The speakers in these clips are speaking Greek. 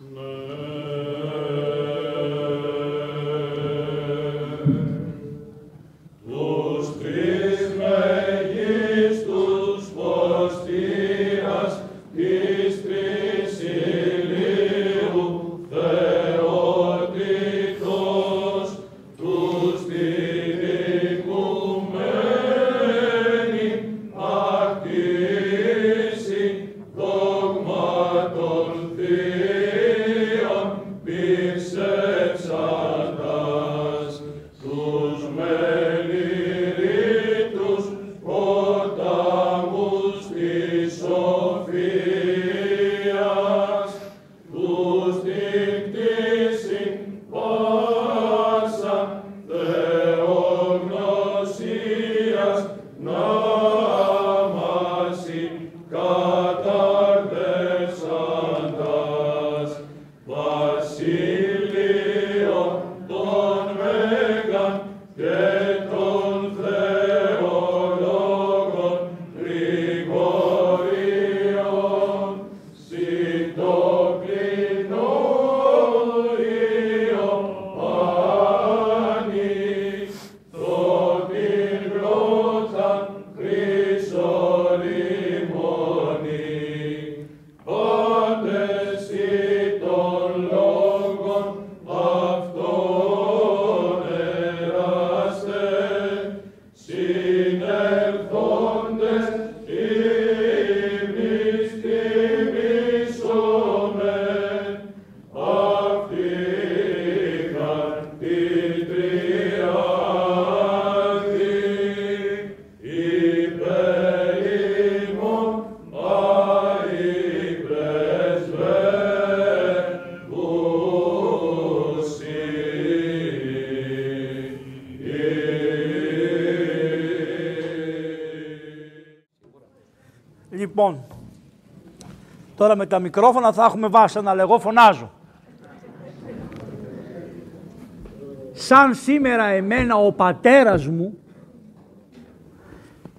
Λοιπόν, τώρα με τα μικρόφωνα θα έχουμε βάση να λέγω φωνάζω. Σαν σήμερα εμένα ο πατέρας μου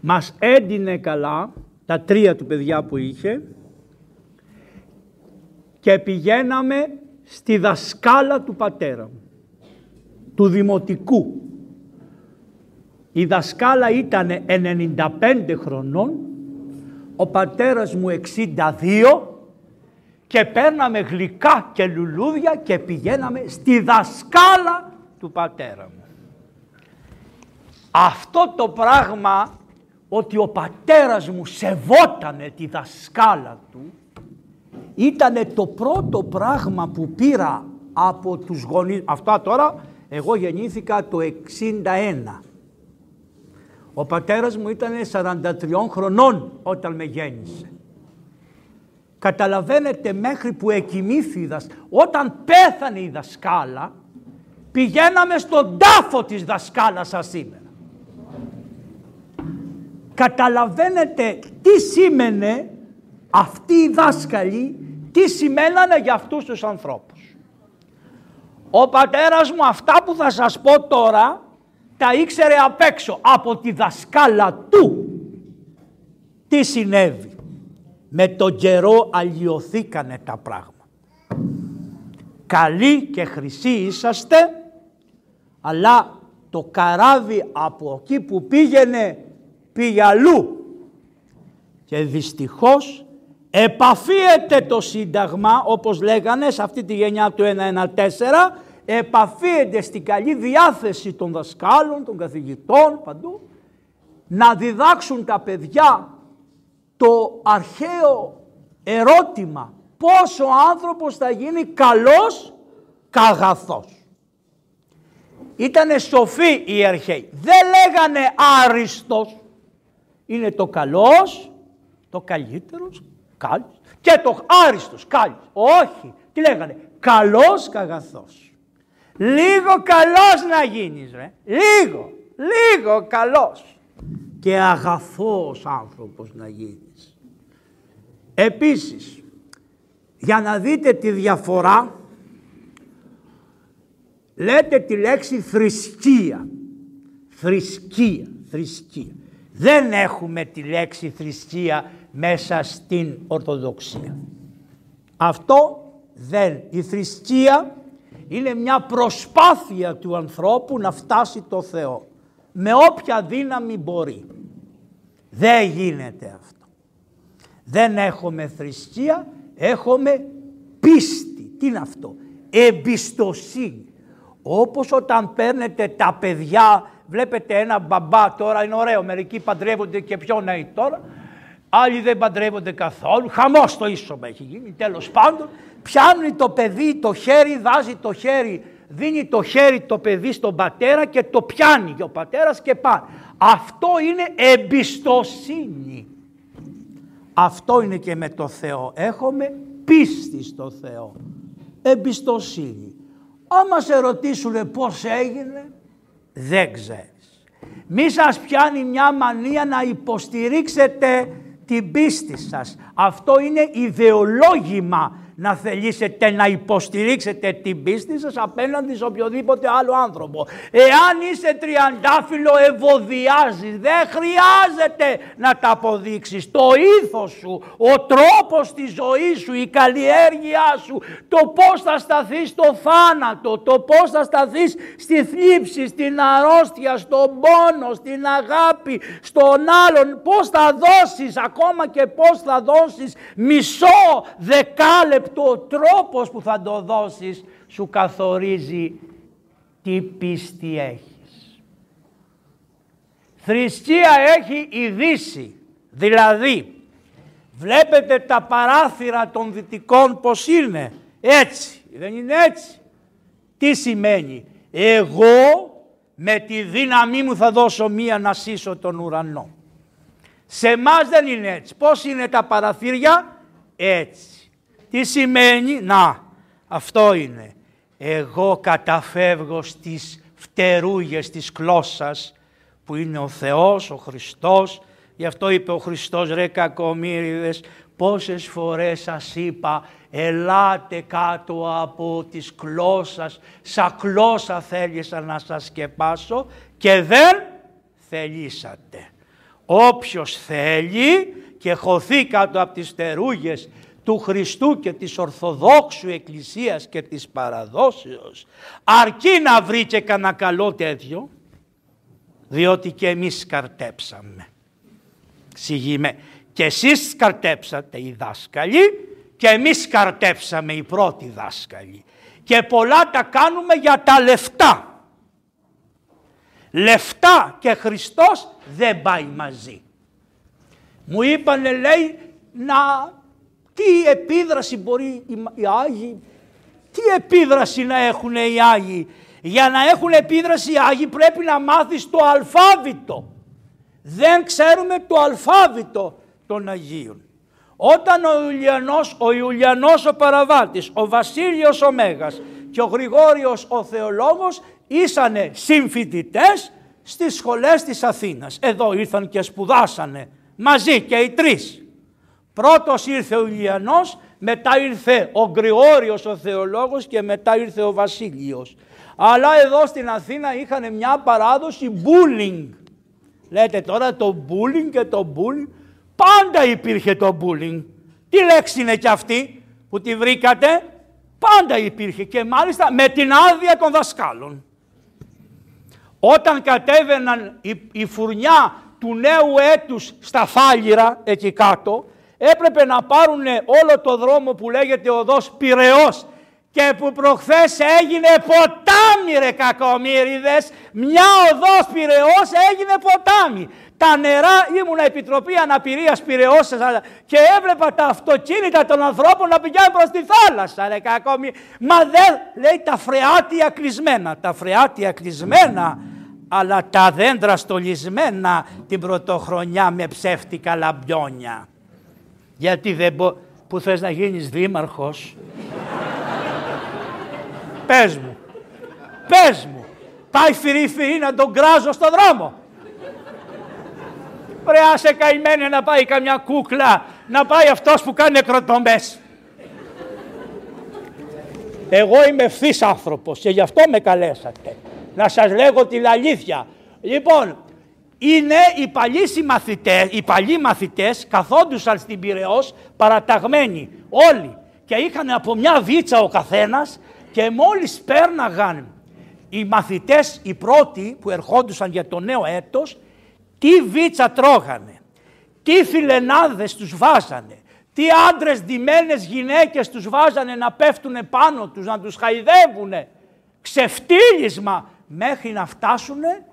μας έντυνε καλά, τα τρία του παιδιά που είχε και πηγαίναμε στη δασκάλα του πατέρα μου, του δημοτικού. Η δασκάλα ήταν 95 χρονών ο πατέρας μου 62 και παίρναμε γλυκά και λουλούδια και πηγαίναμε στη δασκάλα του πατέρα μου. Αυτό το πράγμα ότι ο πατέρας μου σεβότανε τη δασκάλα του ήταν το πρώτο πράγμα που πήρα από τους γονείς. Αυτά τώρα εγώ γεννήθηκα το 61. Ο πατέρας μου ήταν 43 χρονών όταν με γέννησε. Καταλαβαίνετε μέχρι που εκοιμήθη η δασκάλα. Όταν πέθανε η δασκάλα, πηγαίναμε στον τάφο της δασκάλας σας σήμερα. Καταλαβαίνετε τι σήμαινε αυτοί οι δάσκαλοι, τι σημαίνανε για αυτούς τους ανθρώπους. Ο πατέρας μου αυτά που θα σας πω τώρα τα ήξερε απ' έξω από τη δασκάλα του. Τι συνέβη; Με τον καιρό αλλοιωθήκανε τα πράγματα. Καλοί και χρυσοί είσαστε, αλλά το καράβι από εκεί που πήγαινε πήγε αλλού. Και δυστυχώς επαφίεται το Σύνταγμα, όπως λέγανε σε αυτή τη γενιά του 114, επαφίεται στην καλή διάθεση των δασκάλων, των καθηγητών, παντού, να διδάξουν τα παιδιά το αρχαίο ερώτημα πώς ο άνθρωπος θα γίνει καλός καγαθός. Ήτανε σοφοί οι αρχαίοι. Δεν λέγανε άριστος. Είναι το καλός, το καλύτερος, κάλιος και το άριστος, κάλιος. Όχι. Τι λέγανε; Καλός καγαθός. Λίγο καλός να γίνεις, ρε. Λίγο, λίγο καλός. Και αγαθός άνθρωπος να γίνεις. Επίσης, για να δείτε τη διαφορά, λέτε τη λέξη θρησκεία. Θρησκεία, θρησκεία. Δεν έχουμε τη λέξη θρησκεία μέσα στην Ορθοδοξία. Αυτό Δεν. Η θρησκεία είναι μια προσπάθεια του ανθρώπου να φτάσει το Θεό. Με όποια δύναμη μπορεί. Δεν γίνεται αυτό. Δεν έχουμε θρησκεία, έχουμε πίστη. Τι είναι αυτό; Εμπιστοσύνη. Όπως όταν παίρνετε τα παιδιά, βλέπετε ένα μπαμπά τώρα, είναι ωραίο, μερικοί παντρεύονται και πιο νέοι τώρα, άλλοι δεν παντρεύονται καθόλου, χαμός το ίσομα έχει γίνει, τέλος πάντων, πιάνει το παιδί το χέρι, βάζει το χέρι, δίνει το χέρι το παιδί στον πατέρα και το πιάνει και ο πατέρας και πάει. Αυτό είναι εμπιστοσύνη. Αυτό είναι και με το Θεό. Έχουμε πίστη στο Θεό. Εμπιστοσύνη. Άμα σε ρωτήσουν πώς έγινε, δεν ξέρεις. Μη σας πιάνει μια μανία να υποστηρίξετε την πίστη σας. Αυτό είναι ιδεολόγημα να θελήσετε να υποστηρίξετε την πίστη σας απέναντι σε οποιοδήποτε άλλο άνθρωπο. Εάν είσαι τριαντάφυλλο ευωδιάζει, δεν χρειάζεται να τα αποδείξεις. Το ήθος σου, ο τρόπος της ζωής σου, η καλλιέργειά σου, το πώς θα σταθείς στο θάνατο, το πώς θα σταθείς στη θλίψη, στην αρρώστια, στον πόνο, στην αγάπη, στον άλλον, πώς θα δώσεις, ακόμα και πώς θα δώσεις μισό δεκάλεπτο το τρόπος που θα το δώσεις σου καθορίζει τι πίστη έχεις. Θρησκεία έχει η Δύση, δηλαδή βλέπετε τα παράθυρα των δυτικών πως είναι, έτσι, δεν είναι έτσι. Τι σημαίνει, εγώ με τη δύναμή μου θα δώσω μία να σύσω τον ουρανό. Σε εμάς δεν είναι έτσι. Πώς είναι τα παραθύρια, έτσι. Τι σημαίνει, να, αυτό είναι. Εγώ καταφεύγω στις φτερούγες της κλώσσας που είναι ο Θεός, ο Χριστός. Γι' αυτό είπε ο Χριστός ρε κακομύριδες πόσες φορές σας είπα ελάτε κάτω από τις κλώσσας, σαν κλώσσα θέλησα να σας σκεπάσω και δεν θελήσατε. Όποιος θέλει και χωθεί κάτω από τις φτερούγες του Χριστού και της Ορθοδόξου Εκκλησίας και της παραδόσεως αρκεί να βρει και κανένα καλό τέτοιο διότι και εμείς σκαρτέψαμε. Ξηγήμε και εσείς σκαρτέψατε οι δάσκαλοι και εμείς σκαρτέψαμε οι πρώτοι δάσκαλοι και πολλά τα κάνουμε για τα λεφτά. Λεφτά και Χριστός δεν πάει μαζί. Μου είπανε λέει να τι επίδραση μπορεί οι Άγιοι, τι επίδραση να έχουν οι Άγιοι; Για να έχουν επίδραση οι Άγιοι πρέπει να μάθεις το αλφάβητο. Δεν ξέρουμε το αλφάβητο των Αγίων. Όταν ο Ιουλιανός, ο Ιουλιανός ο Παραβάτης, ο Βασίλειος ο Μέγας και ο Γρηγόριος ο Θεολόγος ήσανε συμφοιτητές στις σχολές της Αθήνας. Εδώ ήρθαν και σπουδάσανε μαζί και οι τρεις. Πρώτος ήρθε ο Ηλιανός, μετά ήρθε ο Γρηγόριος ο θεολόγος και μετά ήρθε ο Βασίλειος. Αλλά εδώ στην Αθήνα είχαν μια παράδοση bullying. Λέτε τώρα το bullying και το bullying. Πάντα υπήρχε το bullying. Τι λέξη είναι κι αυτή που τη βρήκατε; Πάντα υπήρχε και μάλιστα με την άδεια των δασκάλων. Όταν κατέβαιναν η, η φουρνιά του νέου έτους στα Φάλιρα εκεί κάτω έπρεπε να πάρουν όλο το δρόμο που λέγεται οδός Πυραιός και που προχθές έγινε ποτάμι ρε κακομύριδες, μια οδός Πυραιός έγινε ποτάμι. Τα νερά ήμουν επιτροπή αναπηρίας Πυραιός και έβλεπα τα αυτοκίνητα των ανθρώπων να πηγαίνουν προς τη θάλασσα ρε κακόμοι. Μα δεν λέει τα φρεάτια κλεισμένα, τα φρεάτια κλεισμένα αλλά τα δέντρα στολισμένα την πρωτοχρονιά με ψεύτικα λαμπιόνια. Γιατί δεν μπο... που θες να γίνεις δήμαρχος. Πες μου. Πες μου. Πάει φυρί να τον κράζω στο δρόμο. Ρε άσε καημένε να πάει καμιά κούκλα, να πάει αυτός που κάνει νεκροτομπές. Εγώ είμαι ευθύς άνθρωπος και γι' αυτό με καλέσατε. Να σας λέγω την αλήθεια. Λοιπόν, είναι οι παλιοί μαθητές, οι παλιοί μαθητές καθόντουσαν στην Πυραιός παραταγμένοι όλοι και είχαν από μια βίτσα ο καθένας και μόλις πέρναγαν οι μαθητές οι πρώτοι που ερχόντουσαν για το νέο έτος, τι βίτσα τρώγανε, τι φιλενάδες τους βάζανε, τι άντρες ντυμένες γυναίκες τους βάζανε να πέφτουν πάνω τους, να τους χαϊδεύουνε. Ξεφτύλισμα μέχρι να φτάσουνε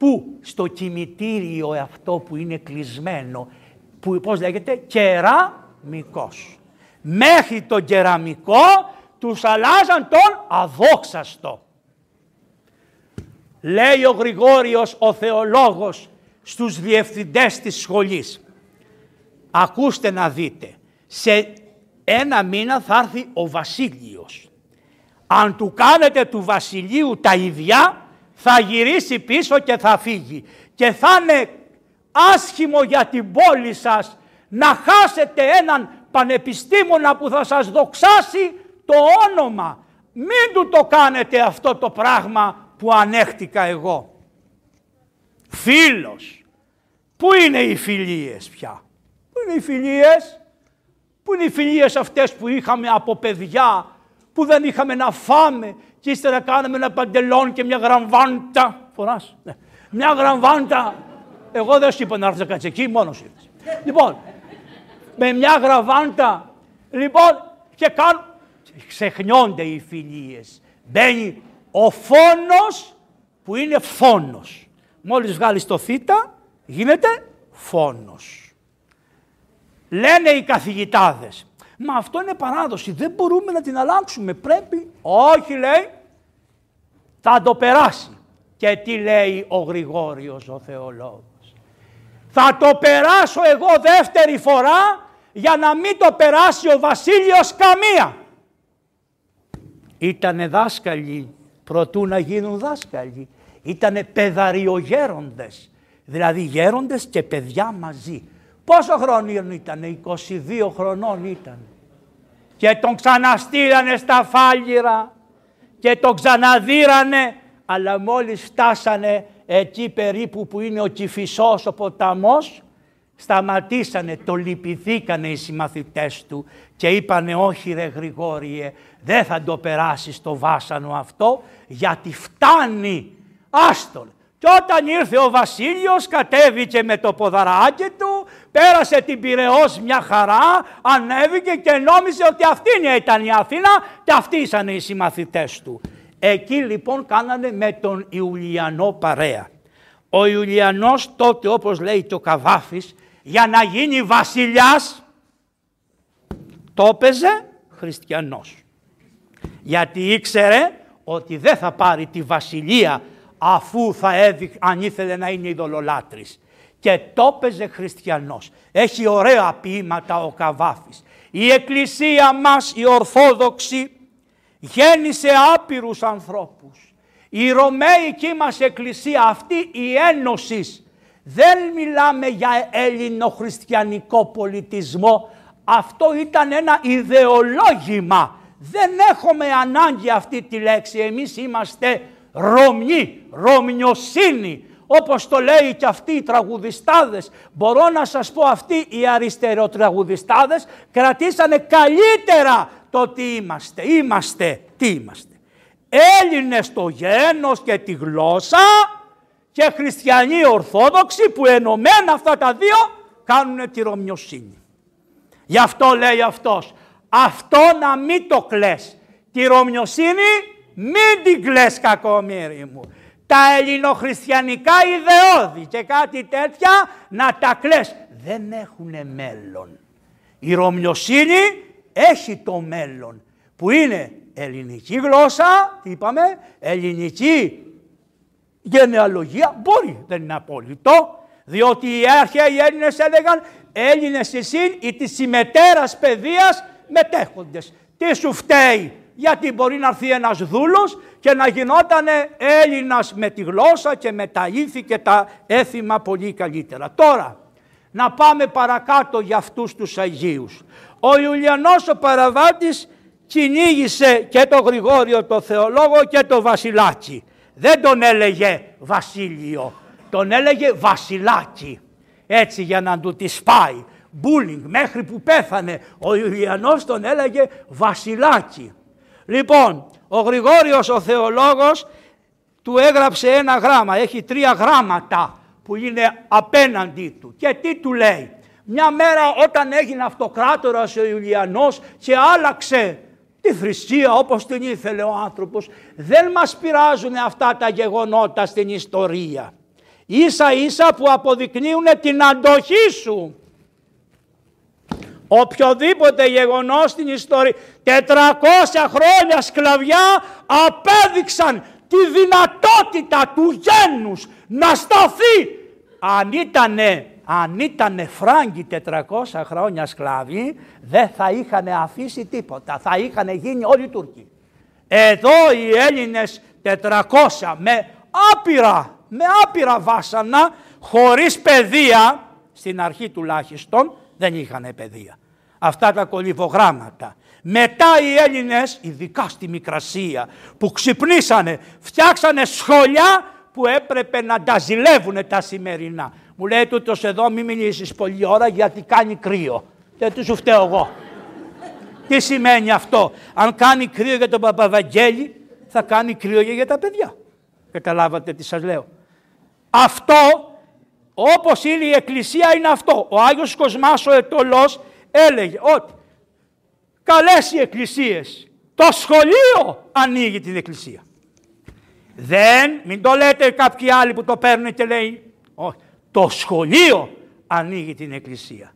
που στο κημητήριο αυτό που είναι κλεισμένο, που πώς λέγεται κεραμικός. Μέχρι το κεραμικό τους αλλάζαν τον αδόξαστο. Λέει ο Γρηγόριος ο θεολόγος στους διευθυντές της σχολής. Ακούστε να δείτε. Σε ένα μήνα θα έρθει ο Βασίλειος. Αν του κάνετε του Βασιλείου τα ίδια θα γυρίσει πίσω και θα φύγει. Και θα είναι άσχημο για την πόλη σας να χάσετε έναν πανεπιστήμονα που θα σας δοξάσει το όνομα. Μην του το κάνετε αυτό το πράγμα που ανέχτηκα εγώ. Φίλος. Πού είναι οι φιλίες πια; Πού είναι οι φιλίες; Πού είναι οι φιλίες αυτές που είχαμε από παιδιά που δεν είχαμε να φάμε και ύστερα κάναμε ένα παντελόν και μια γραμβάντα. Φοράς. Ναι. Μια γραμβάντα. Εγώ δεν σου είπα να έρθεις να κάτσεις εκεί, μόνος ήρθες. λοιπόν, με μια γραβάντα. Λοιπόν, και κάνουν. Ξεχνιόνται οι φιλίες. Μπαίνει ο φόνος που είναι φόνος. Μόλις βγάλεις το θήτα γίνεται φόνος. Λένε οι καθηγητάδες. Μα αυτό είναι παράδοση. Δεν μπορούμε να την αλλάξουμε. Πρέπει. Όχι λέει. Θα το περάσει. Και τι λέει ο Γρηγόριος ο θεολόγος. Θα το περάσω εγώ δεύτερη φορά για να μην το περάσει ο Βασίλειος καμία. Ήτανε δάσκαλοι προτού να γίνουν δάσκαλοι. Ήτανε παιδαριογέροντες, δηλαδή γέροντες και παιδιά μαζί. Πόσο χρόνο ήτανε, 22 χρονών ήταν. Και τον ξαναστήρανε στα φάλιρα και τον ξαναδύρανε, αλλά μόλις φτάσανε εκεί περίπου που είναι ο Κηφισός ο ποταμός, σταματήσανε, το λυπηθήκανε οι συμμαθητές του και είπανε όχι ρε Γρηγόριε δεν θα το περάσεις το βάσανο αυτό γιατί φτάνει. Άστον. Και όταν ήρθε ο Βασίλειος κατέβηκε με το ποδαράκι του, πέρασε την Πυραιός μια χαρά, ανέβηκε και νόμιζε ότι αυτή ήταν η Αθήνα και αυτοί ήσαν οι συμμαθητές του. Εκεί λοιπόν κάνανε με τον Ιουλιανό παρέα. Ο Ιουλιανός τότε όπως λέει και ο Καβάφης για να γίνει βασιλιάς το έπαιζε χριστιανός. Γιατί ήξερε ότι δεν θα πάρει τη βασιλεία αφού θα έδει, αν ήθελε να είναι ειδωλολάτρης. Και το έπαιζε χριστιανός. Έχει ωραία ποίηματα ο Καβάφης. Η εκκλησία μας η Ορθόδοξη γέννησε άπειρους ανθρώπους. Η Ρωμαϊκή μας εκκλησία αυτή η ένωσης δεν μιλάμε για ελληνοχριστιανικό πολιτισμό. Αυτό ήταν ένα ιδεολόγημα. Δεν έχουμε ανάγκη αυτή τη λέξη. Εμείς είμαστε Ρωμιοί, Ρωμιοσύνη. Όπως το λέει και αυτοί οι τραγουδιστάδες. Μπορώ να σας πω αυτοί οι αριστεροτραγουδιστάδες κρατήσανε καλύτερα το τι είμαστε. Είμαστε, τι είμαστε. Έλληνες στο γένος και τη γλώσσα και χριστιανοί ορθόδοξοι που ενωμένα αυτά τα δύο κάνουν τη Ρωμιοσύνη. Γι' αυτό λέει αυτός, αυτό να μην το κλαις. Τη Ρωμιοσύνη μην την κλαις κακομύρι μου. Τα ελληνοχριστιανικά ιδεώδη και κάτι τέτοια να τα κλαις. Δεν έχουν μέλλον. Η Ρωμιοσύνη έχει το μέλλον που είναι ελληνική γλώσσα, είπαμε, ελληνική γενεαλογία μπορεί, δεν είναι απόλυτο, διότι οι αρχαίοι Έλληνες έλεγαν Έλληνες εσύν ή της συμμετέρας παιδείας μετέχοντες. Τι σου φταίει, γιατί μπορεί να έρθει ένας δούλος και να γινόταν Έλληνας με τη γλώσσα και με τα ήθη και τα έθιμα πολύ καλύτερα. Τώρα, να πάμε παρακάτω για αυτούς τους Αγίους. Ο Ιουλιανός ο Παραβάτης κυνήγησε και το Γρηγόριο το Θεολόγο και το Βασιλάκι δεν τον έλεγε Βασίλειο, τον έλεγε Βασιλάκι. Έτσι για να του τη σπάει. Μπούλινγκ μέχρι που πέθανε. Ο Ιουλιανός τον έλεγε βασιλάκι. Λοιπόν, ο Γρηγόριος ο θεολόγος του έγραψε ένα γράμμα, έχει τρία γράμματα που είναι απέναντί του. Και τι του λέει; Μια μέρα όταν έγινε αυτοκράτορας ο Ιουλιανός και άλλαξε τη θρησκεία όπως την ήθελε ο άνθρωπος, δεν μας πειράζουν αυτά τα γεγονότα στην ιστορία. Ίσα ίσα που αποδεικνύουν την αντοχή σου. Οποιοδήποτε γεγονός στην ιστορία, 400 χρόνια σκλαβιά απέδειξαν τη δυνατότητα του γένους να σταθεί. Αν ήτανε, αν ήτανε Φράγκοι 400 χρόνια σκλάβοι, δεν θα είχαν αφήσει τίποτα. Θα είχαν γίνει όλοι οι Τούρκοι. Εδώ οι Έλληνες 400 με άπειρα, με άπειρα βάσανα, χωρίς παιδεία, στην αρχή τουλάχιστον, δεν είχαν παιδεία. Αυτά τα κολυβογράμματα. Μετά οι Έλληνες, ειδικά στη Μικρασία, που ξυπνήσανε, φτιάξανε σχολιά που έπρεπε να τα ζηλεύουν τα σημερινά. Μου λέει τούτος εδώ μην μιλήσεις πολλή ώρα γιατί κάνει κρύο. Δεν του σου φταίω εγώ. Τι σημαίνει αυτό; Αν κάνει κρύο για τον Παπαβαγγέλη θα κάνει κρύο για τα παιδιά. Καταλάβατε τι σας λέω. Αυτό όπως είναι η Εκκλησία είναι αυτό. Ο Άγιος Κοσμάς ο Ετωλός έλεγε ότι καλές οι εκκλησίες. Το σχολείο ανοίγει την εκκλησία. Δεν, μην το λέτε κάποιοι άλλοι που το παίρνουν και λέει, όχι, το σχολείο ανοίγει την εκκλησία.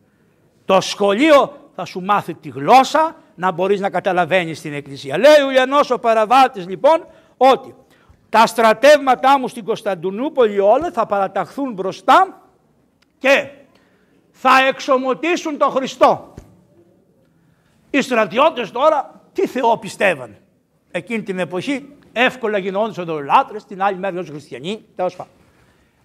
Το σχολείο θα σου μάθει τη γλώσσα να μπορείς να καταλαβαίνεις την εκκλησία. Λέει ο Ιαννός ο Παραβάτης λοιπόν ότι τα στρατεύματά μου στην Κωνσταντινούπολη όλα θα παραταχθούν μπροστά και θα εξομωτήσουν τον Χριστό. Οι στρατιώτες τώρα τι Θεό πιστεύαν; Εκείνη την εποχή εύκολα γινόντουσαν δολάτρες, την άλλη μέρα χριστιανοί, τέλος πάντων.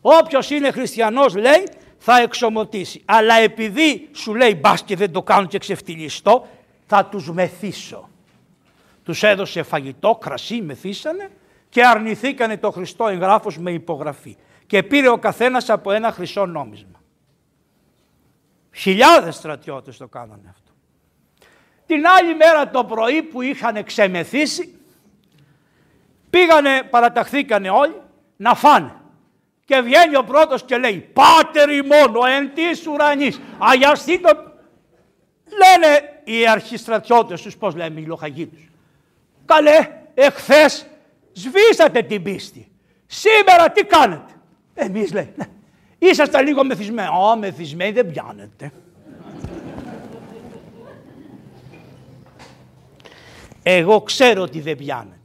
Όποιος είναι χριστιανός λέει θα εξομωτήσει. Αλλά επειδή σου λέει μπας και δεν το κάνουν και ξεφτυλιστό, θα τους μεθύσω. Τους έδωσε φαγητό, κρασί, μεθύσανε και αρνηθήκανε το Χριστό εγγράφος με υπογραφή. Και πήρε ο καθένας από ένα χρυσό νόμισμα. Χιλιάδες στρατιώτες το κάνανε αυτό. Την άλλη μέρα το πρωί που είχαν ξεμεθύσει, πήγανε, παραταχθήκανε όλοι να φάνε. Και βγαίνει ο πρώτος και λέει «Πάτερ ημών, ο εν της ουρανής, αγιαστεί το...» Λένε οι αρχιστρατιώτες τους, πώς λέμε οι λοχαγοί τους. «Καλέ, εχθές σβήσατε την πίστη. Σήμερα τι κάνετε» Εμείς λέει, ναι. Είσαστε λίγο μεθυσμένοι. Ω, μεθυσμένοι δεν πιάνετε. Εγώ ξέρω ότι δεν πιάνετε.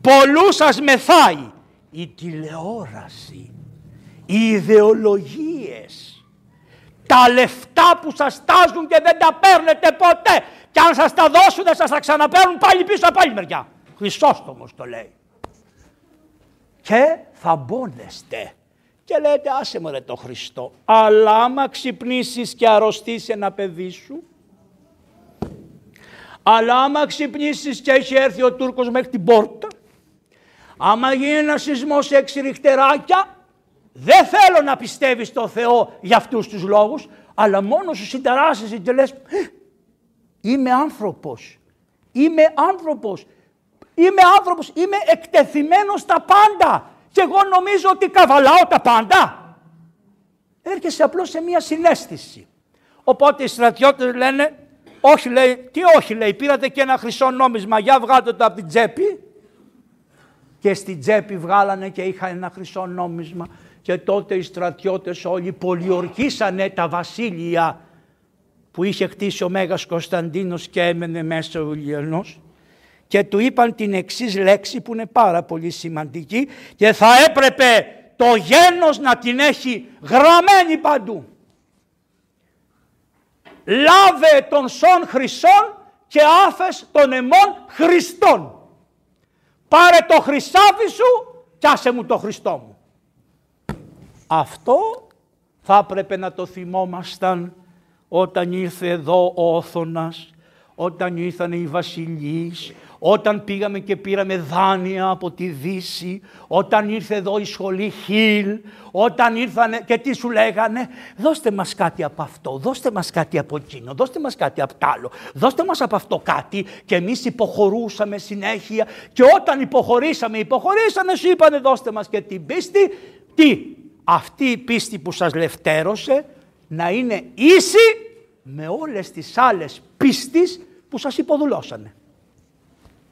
Πολλού σας μεθάει η τηλεόραση, οι ιδεολογίες, τα λεφτά που σας τάζουν και δεν τα παίρνετε ποτέ. Και αν σας τα δώσουν σας τα ξαναπαίρνουν πάλι πίσω από άλλη μεριά. Χρυσόστομος το λέει. Και θα μπώνεστε. Και λέτε άσε μωρέ το Χριστό. Αλλά άμα ξυπνήσεις και αρρωστήσει ένα παιδί σου αλλά άμα ξυπνήσεις και έχει έρθει ο Τούρκος μέχρι την πόρτα, άμα γίνει ένα σεισμός σε έξι ριχτεράκια, δεν θέλω να πιστεύεις στο Θεό για αυτούς τους λόγους, αλλά μόνο σου συνταράσσεσαι και λες, «Ε, είμαι άνθρωπος, είμαι άνθρωπος, είμαι άνθρωπος, είμαι εκτεθειμένος στα πάντα και εγώ νομίζω ότι καβαλάω τα πάντα. Έρχεσαι απλώς σε μια συνέστηση. Οπότε οι στρατιώτες λένε, όχι λέει, τι όχι λέει, πήρατε και ένα χρυσό νόμισμα, για βγάλτε το από την τσέπη. Και στην τσέπη βγάλανε και είχα ένα χρυσό νόμισμα. Και τότε οι στρατιώτες όλοι πολιορκήσανε τα βασίλεια που είχε χτίσει ο Μέγας Κωνσταντίνος και έμενε μέσα ο Ιλιανός και του είπαν την εξής λέξη που είναι πάρα πολύ σημαντική και θα έπρεπε το γένος να την έχει γραμμένη παντού λάβε τον σον χρυσών και άφες των εμών Χριστών. Πάρε το χρυσάφι σου και άσε μου το Χριστό μου. Αυτό θα έπρεπε να το θυμόμασταν όταν ήρθε εδώ ο Όθωνας, όταν ήρθαν οι βασιλείς, όταν πήγαμε και πήραμε δάνεια από τη Δύση, όταν ήρθε εδώ η σχολή Χιλ, όταν ήρθανε και τι σου λέγανε, δώστε μας κάτι από αυτό, δώστε μας κάτι από εκείνο, δώστε μας κάτι από τ' άλλο, δώστε μας από αυτό κάτι και εμείς υποχωρούσαμε συνέχεια και όταν υποχωρήσαμε, υποχωρήσανε, σου είπανε δώστε μας και την πίστη, τι, αυτή η πίστη που σας λευτέρωσε να είναι ίση με όλες τις άλλες πίστης που σας υποδουλώσανε.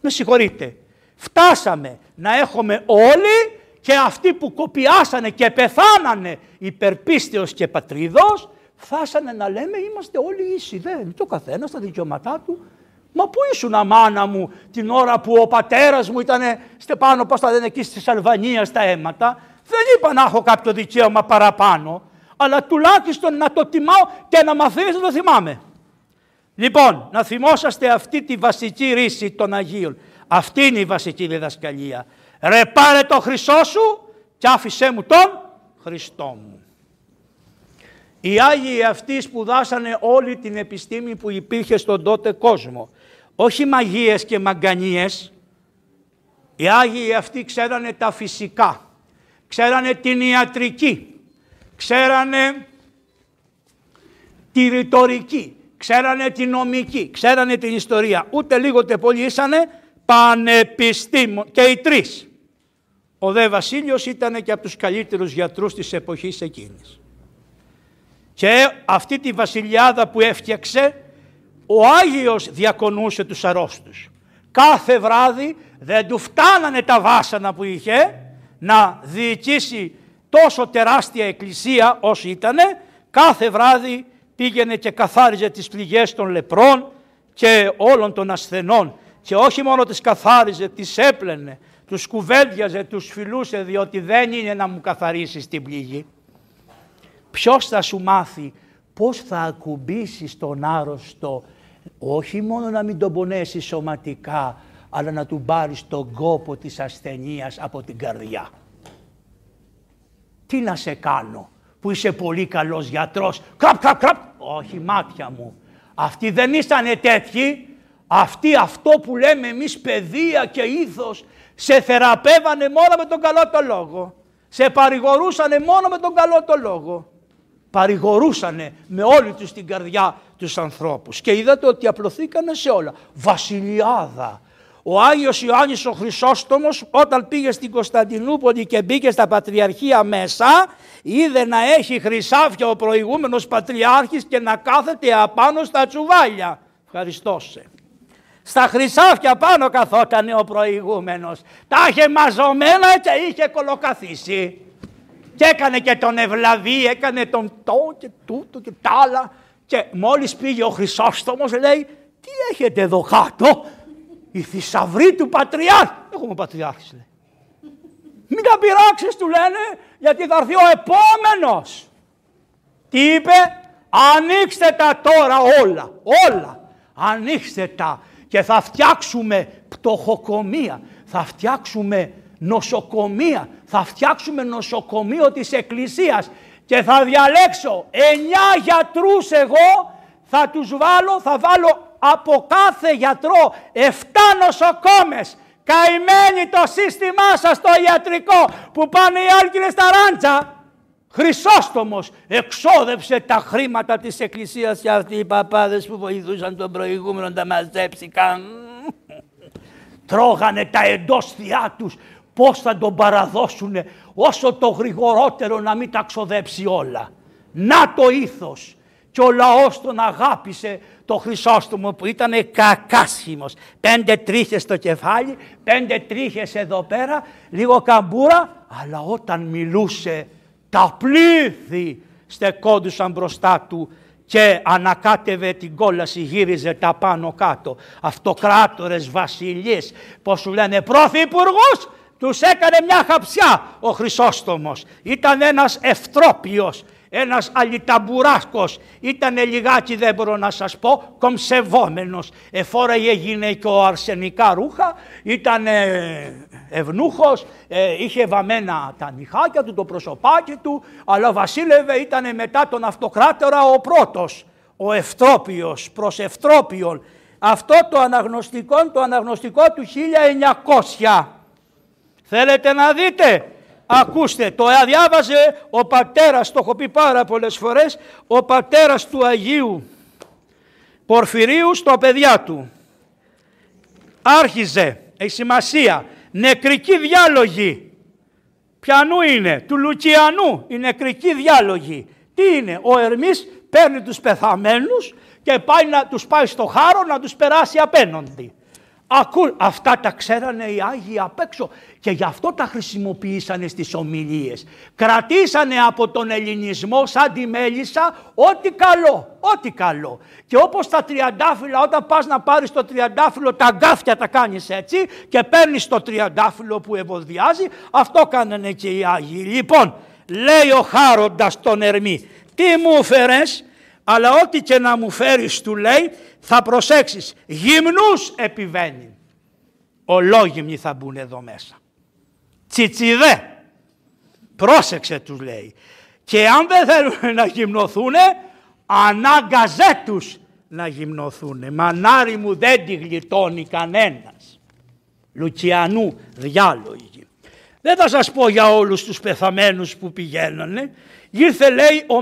Με συγχωρείτε. Φτάσαμε να έχουμε όλοι και αυτοί που κοπιάσανε και πεθάνανε υπερπίστεως και πατρίδος, φτάσανε να λέμε είμαστε όλοι ίσοι. Δεν, το καθένας στα δικαιώματά του. Μα πού ήσουν αμάνα μου την ώρα που ο πατέρας μου ήταν πάνω, πώς θα λένε εκεί στη Σαλβανία στα αίματα. Δεν είπα να έχω κάποιο δικαίωμα παραπάνω, αλλά τουλάχιστον να το τιμάω και να μαθαίνεις να το θυμάμαι. Λοιπόν, να θυμόσαστε αυτή τη βασική ρίση των Αγίων. Αυτή είναι η βασική διδασκαλία. Ρε πάρε το χρυσό σου και άφησέ μου τον Χριστό μου. Οι Άγιοι αυτοί σπουδάσανε όλη την επιστήμη που υπήρχε στον τότε κόσμο. Όχι μαγείες και μαγκανίες. Οι Άγιοι αυτοί ξέρανε τα φυσικά. Ξέρανε την ιατρική. Ξέρανε τη ρητορική ξέρανε την νομική, ξέρανε την ιστορία. Ούτε λίγο ούτε πολύ ήσανε πανεπιστήμο και οι τρεις. Ο δε Βασίλειος ήταν και από τους καλύτερους γιατρούς της εποχής εκείνης. Και αυτή τη βασιλιάδα που έφτιαξε, ο Άγιος διακονούσε τους αρρώστους. Κάθε βράδυ δεν του φτάνανε τα βάσανα που είχε να διοικήσει τόσο τεράστια εκκλησία όσο ήτανε, κάθε βράδυ πήγαινε και καθάριζε τις πληγές των λεπρών και όλων των ασθενών και όχι μόνο τις καθάριζε, τις έπλαινε, τους κουβέντιαζε, τους φιλούσε διότι δεν είναι να μου καθαρίσεις την πληγή. Ποιος θα σου μάθει πώς θα ακουμπήσεις τον άρρωστο όχι μόνο να μην τον πονέσεις σωματικά αλλά να του πάρεις τον κόπο της ασθενείας από την καρδιά. Τι να σε κάνω; Που είσαι πολύ καλός γιατρός. Κραπ, κραπ, κραπ. Όχι μάτια μου. Αυτοί δεν ήσανε τέτοιοι. Αυτοί αυτό που λέμε εμείς παιδεία και ήθος σε θεραπεύανε μόνο με τον καλό το λόγο. Σε παρηγορούσανε μόνο με τον καλό το λόγο. Παρηγορούσανε με όλη τους την καρδιά τους ανθρώπους. Και είδατε ότι απλωθήκανε σε όλα. Βασιλιάδα, ο Άγιος Ιωάννης ο Χρυσόστομος όταν πήγε στην Κωνσταντινούπολη και μπήκε στα Πατριαρχία μέσα είδε να έχει χρυσάφια ο προηγούμενος Πατριάρχης και να κάθεται απάνω στα τσουβάλια. Ευχαριστώ σε. Στα χρυσάφια πάνω καθότανε ο προηγούμενος. Τα είχε μαζωμένα και είχε κολοκαθίσει. Και έκανε και τον Ευλαβή, έκανε τον το και τούτο και τ' άλλα. Και μόλις πήγε ο Χρυσόστομος λέει τι έχετε εδώ κάτω η θησαυρή του Πατριάρχη. Έχουμε Πατριάρχης λέει. Μην τα πειράξεις του λένε γιατί θα έρθει ο επόμενος. Τι είπε, ανοίξτε τα τώρα όλα, όλα. Ανοίξτε τα και θα φτιάξουμε πτωχοκομεία, θα φτιάξουμε νοσοκομεία, θα φτιάξουμε νοσοκομείο της Εκκλησίας και θα διαλέξω εννιά γιατρούς εγώ, θα τους βάλω, θα βάλω από κάθε γιατρό 7 νοσοκόμες. Καημένοι το σύστημά σας το ιατρικό που πάνε οι άλκυνες στα ράντσα. Χρυσόστομος εξόδεψε τα χρήματα της εκκλησίας και αυτοί οι παπάδες που βοηθούσαν τον προηγούμενο τα μαζέψηκαν. Τρώγανε τα εντόστια τους πώς θα τον παραδώσουνε όσο το γρηγορότερο να μην τα ξοδέψει όλα. Να το ήθος και ο λαός τον αγάπησε το Χρυσόστομο που ήταν κακάσχημος. Πέντε τρίχες στο κεφάλι, πέντε τρίχες εδώ πέρα, λίγο καμπούρα, αλλά όταν μιλούσε τα πλήθη στεκόντουσαν μπροστά του και ανακάτευε την κόλαση, γύριζε τα πάνω κάτω. Αυτοκράτορες, βασιλείς, πώς σου λένε, πρωθυπουργούς, τους έκανε μια χαψιά ο Χρυσόστομος. Ήταν ένας ευτρόπιος, ένας αλιταμπουράσκος, ήταν λιγάκι δεν μπορώ να σας πω, κομσεβόμενος. Εφόραγε γυναικό αρσενικά ρούχα, ήταν ευνούχος, ε, είχε βαμμένα τα νυχάκια του, το προσωπάκι του, αλλά βασίλευε ήταν μετά τον αυτοκράτορα ο πρώτος, ο Ευτρόπιος, προς Ευτρόπιον. Αυτό το αναγνωστικό, το αναγνωστικό του 1900. Θέλετε να δείτε; Ακούστε, το διάβαζε ο πατέρας, το έχω πει πάρα πολλές φορές, ο πατέρας του Αγίου Πορφυρίου στο παιδιά του. Άρχιζε, έχει σημασία, νεκρική διάλογη. Πιανού είναι, του Λουκιανού, η νεκρική διάλογη. Τι είναι, ο Ερμής παίρνει τους πεθαμένους και πάει να τους πάει στο χάρο να τους περάσει απέναντι. Ακού, αυτά τα ξέρανε οι Άγιοι απ' έξω και γι' αυτό τα χρησιμοποιήσανε στις ομιλίες. Κρατήσανε από τον ελληνισμό σαν τη μέλισσα ό,τι καλό, ό,τι καλό. Και όπως τα τριαντάφυλλα όταν πας να πάρεις το τριαντάφυλλο τα γκάφια τα κάνεις έτσι και παίρνεις το τριαντάφυλλο που ευωδιάζει, αυτό κάνανε και οι Άγιοι. Λοιπόν, λέει ο χάροντας τον Ερμή, τι μου φέρες, αλλά ό,τι και να μου φέρεις του λέει θα προσέξεις. Γυμνούς επιβαίνει. Ολόγυμνοι θα μπουν εδώ μέσα. Τσιτσιδέ. Πρόσεξε τους λέει. Και αν δεν θέλουν να γυμνοθούν ανάγκαζέ τους να γυμνοθούν μανάρι μου δεν τη γλιτώνει κανένας. Λουκιανού διάλογοι. Δεν θα σας πω για όλους τους πεθαμένους που πηγαίνανε. Ήρθε λέει ο,